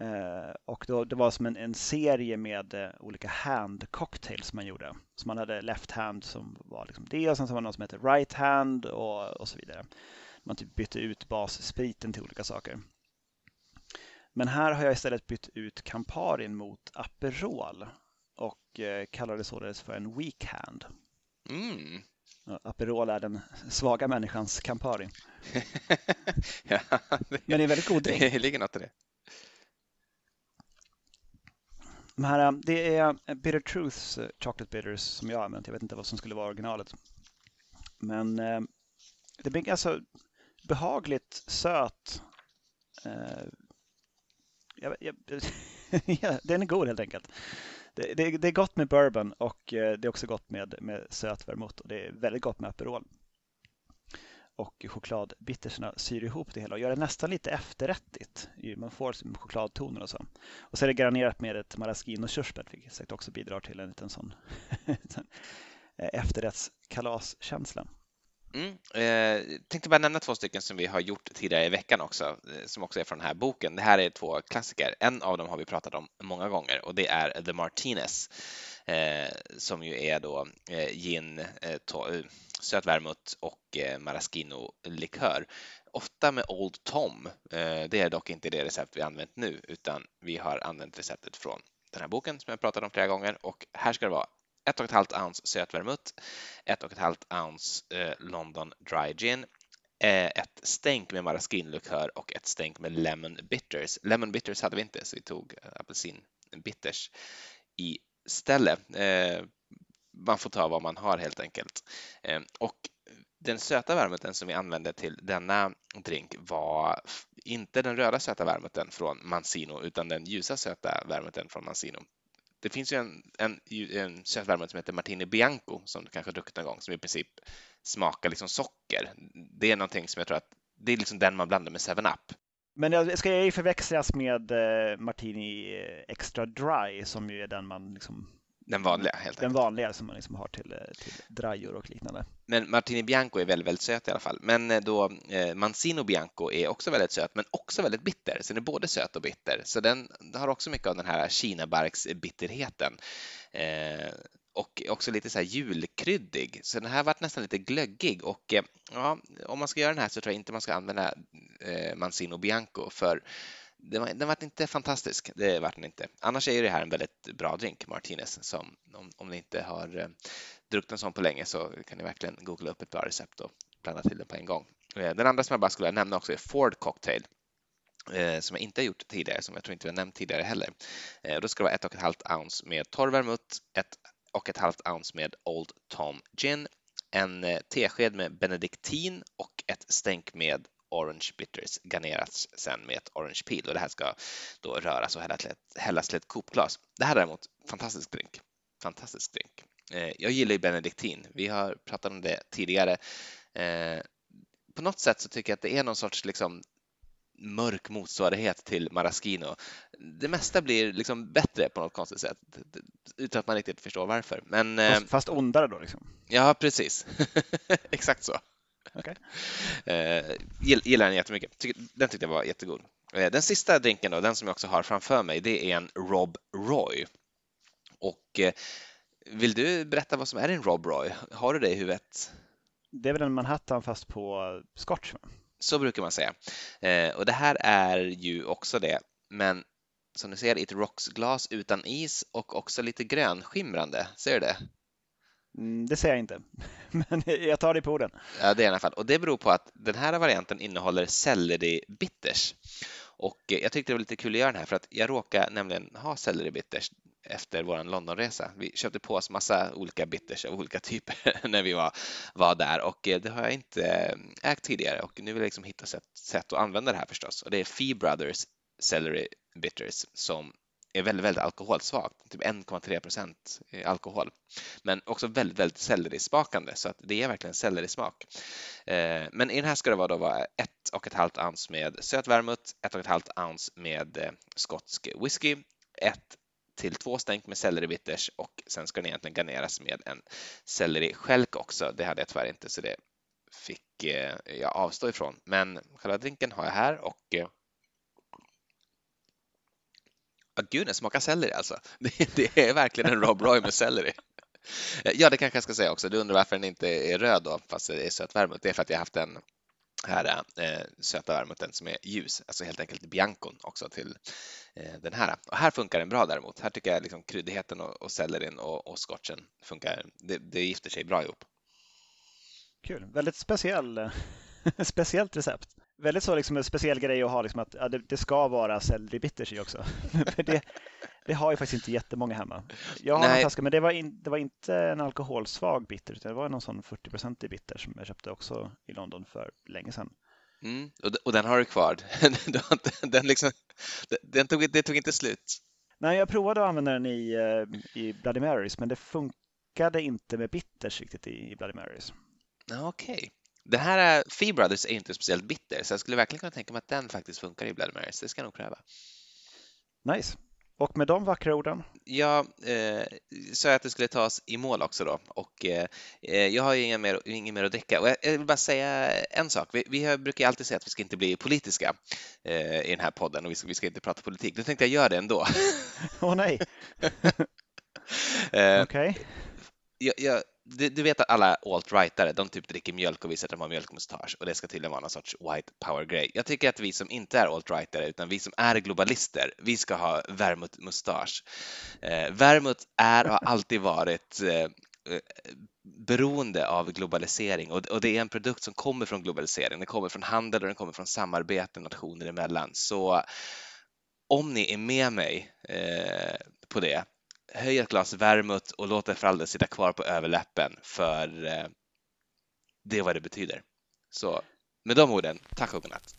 Eh, och då, det var som en, en serie med olika hand cocktails man gjorde. Så man hade left hand som var liksom det och sen så var det någon som hette right hand och, och så vidare. Man typ bytte ut basspriten till olika saker. Men här har jag istället bytt ut Camparin mot Aperol och eh, kallar det således för en weak hand. Mm. Aperol är den svaga människans Campari. ja, det, Men det är väldigt god drink. Det ligger något i det. De här, det är Bitter Truths eh, Chocolate Bitters som jag har använt. Jag vet inte vad som skulle vara originalet. Men eh, det blir alltså behagligt söt. Jag, jag, ja, den är god helt enkelt. Det, det, det, är gott med bourbon och eh, det är också gott med, med söt vermouth och det är väldigt gott med Aperol. Och chokladbitterserna syr ihop det hela och gör det nästan lite efterrättigt. Man får chokladtoner och så. Och så är det garnerat med ett maraschino körsbär vilket säkert också bidrar till en liten sån eh, efterrättskalaskänsla. Mm. Eh, tänkte bara nämna två stycken som vi har gjort tidigare i veckan också, eh, som också är från den här boken. Det här är två klassiker. En av dem har vi pratat om många gånger och det är The Martinez, eh, som ju är då eh, gin, eh, eh söt vermouth och eh, maraschino-likör. Ofta med Old Tom. Eh, det är dock inte det recept vi använt nu, utan vi har använt receptet från den här boken som jag pratat om flera gånger och här ska det vara 1,5 ounce söt vermouth, 1,5 ounce eh, London Dry Gin, eh, ett stänk med Maraskinlikör och ett stänk med Lemon Bitters. Lemon Bitters hade vi inte, så vi tog eh, apelsinbitters istället. Eh, man får ta vad man har helt enkelt. Eh, och den söta vermouthen som vi använde till denna drink var inte den röda söta vermouthen från Mancino utan den ljusa söta vermouthen från Mancino. Det finns ju en, en, en köttvärmare som heter Martini Bianco som du kanske har druckit någon gång som i princip smakar liksom socker. Det är någonting som jag tror att det är liksom den man blandar med 7-Up. Men ska jag förväxlas med eh, Martini eh, Extra Dry som ju är den man liksom den vanliga helt enkelt. Den vanliga som man liksom har till, eh, till drajor och liknande. Men Martini Bianco är väldigt, väldigt söt i alla fall. Men eh, då eh, Mancino Bianco är också väldigt söt, men också väldigt bitter. Så den är både söt och bitter. Så den har också mycket av den här kinabarksbitterheten. Eh, och också lite så här julkryddig. Så den här varit nästan lite glöggig och eh, ja, om man ska göra den här så tror jag inte man ska använda eh, Mancino Bianco för den var, den var inte fantastisk, det var den inte. Annars är det här en väldigt bra drink, Martinez, som om, om ni inte har eh, druckit en sån på länge så kan ni verkligen googla upp ett bra recept och blanda till den på en gång. Eh, den andra som jag bara skulle nämna också är Ford Cocktail eh, som jag inte har gjort tidigare, som jag tror inte vi har nämnt tidigare heller. Eh, då ska det vara ett och ett halvt ounce med torr vermouth, ett och ett halvt ounce med Old Tom Gin, en eh, tesked med benediktin och ett stänk med Orange Bitters garnerats sen med ett Orange Peel och det här ska då röras och hällas till ett kopglas. Det här är däremot fantastisk drink. Fantastisk drink. Eh, jag gillar ju benediktin. Vi har pratat om det tidigare. Eh, på något sätt så tycker jag att det är någon sorts liksom mörk motsvarighet till maraschino. Det mesta blir liksom bättre på något konstigt sätt utan att man riktigt förstår varför. Men, fast, eh, fast ondare då? Liksom. Ja, precis. Exakt så. Okay. Eh, gillar den jättemycket. Den tyckte jag var jättegod. Eh, den sista drinken då, den som jag också har framför mig, det är en Rob Roy. Och eh, vill du berätta vad som är en Rob Roy? Har du det i huvudet? Det är väl en Manhattan fast på scotch? Så brukar man säga. Och det här är ju också det, men som du ser i ett rocksglas utan is och också lite grönskimrande. Ser du det? Mm, det säger jag inte, men jag tar dig på orden. Ja, det är i alla fall. Och det beror på att den här varianten innehåller selleri bitters. Och eh, jag tyckte det var lite kul att göra den här för att jag råkar nämligen ha selleri bitters efter vår Londonresa. Vi köpte på oss massa olika bitters av olika typer när vi var, var där och eh, det har jag inte eh, ägt tidigare och nu vill jag liksom hitta sätt, sätt att använda det här förstås. Och det är Fee Brothers Celery Bitters som är väldigt, väldigt alkoholsvagt, typ 1,3 procent alkohol. Men också väldigt, väldigt sellerismakande så att det är verkligen sellerismak. Eh, men i den här ska det vara då vara ett och ett halvt ounce med söt vermouth, ett och ett halvt ounce med eh, skotsk whisky, ett till två stänk med selleribitters och sen ska den egentligen garneras med en selleriskälk också. Det hade jag tyvärr inte så det fick eh, jag avstå ifrån. Men själva drinken har jag här och Ja, gud, den smakar selleri alltså. Det, det, är verkligen en Rob Roy med selleri. Eh, ja, det kanske jag ska säga också. Du undrar varför den inte är röd då, fast det är söt vermouth. Det är för att jag haft den här eh, söta vermouthen som är ljus, alltså helt enkelt biancon också till eh, den här. Och här funkar den bra däremot. Här tycker jag liksom kryddigheten och, och sellerin och, och scotchen funkar. Det, det gifter sig bra ihop. Kul, väldigt speciell, speciellt recept väldigt så liksom en speciell grej att ha, liksom att ja, det, det, ska vara selleribitters i också. det, Vi har ju faktiskt inte jättemånga hemma. Jag har Nej. en flaska, men det var, in, det var inte en alkoholsvag bitter, utan det var någon sån 40-procentig bitter som jag köpte också i London för länge sedan. Mm, och, och, den har du kvar? den, liksom, den tog, det tog inte slut? Nej, jag provade att använda den i, eh, i Bloody Marys, men det funkade inte med bitters riktigt i, i Bloody Marys. Okej. Okay. Det här Fee Brothers är inte speciellt bitter, så jag skulle verkligen kunna tänka mig att den faktiskt funkar i Bloody Marys. Det ska jag nog pröva. Nice. Och med de vackra orden? Jag eh, sa att det skulle tas i mål också då och eh, eh jag har ju inget mer, inget mer att dricka. Och jag, jag vill bara säga en sak. Vi, vi brukar alltid säga att vi ska inte bli politiska eh, i den här podden och vi ska, vi ska inte prata politik. Nu tänkte jag göra det ändå. Åh oh, nej! eh, Okej. Okay. Jag, jag, du, du, vet att alla alt-rightare, de typ dricker mjölk och visar att de har mjölkmustasch och det ska tydligen vara någon sorts white power-grej. Jag tycker att vi som inte är alt-rightare utan vi som är globalister, vi ska ha vermouth-mustasch. Eh, vermouth är och har alltid varit eh, eh, beroende av globalisering och, och, det är en produkt som kommer från globalisering. Den kommer från handel och den kommer från samarbete nationer emellan. Så om ni är med mig eh, på det, höj ett glas vermouth och låt det för all sitta kvar på överläppen för eh, det är vad det betyder. Så med de orden, tack och godnatt.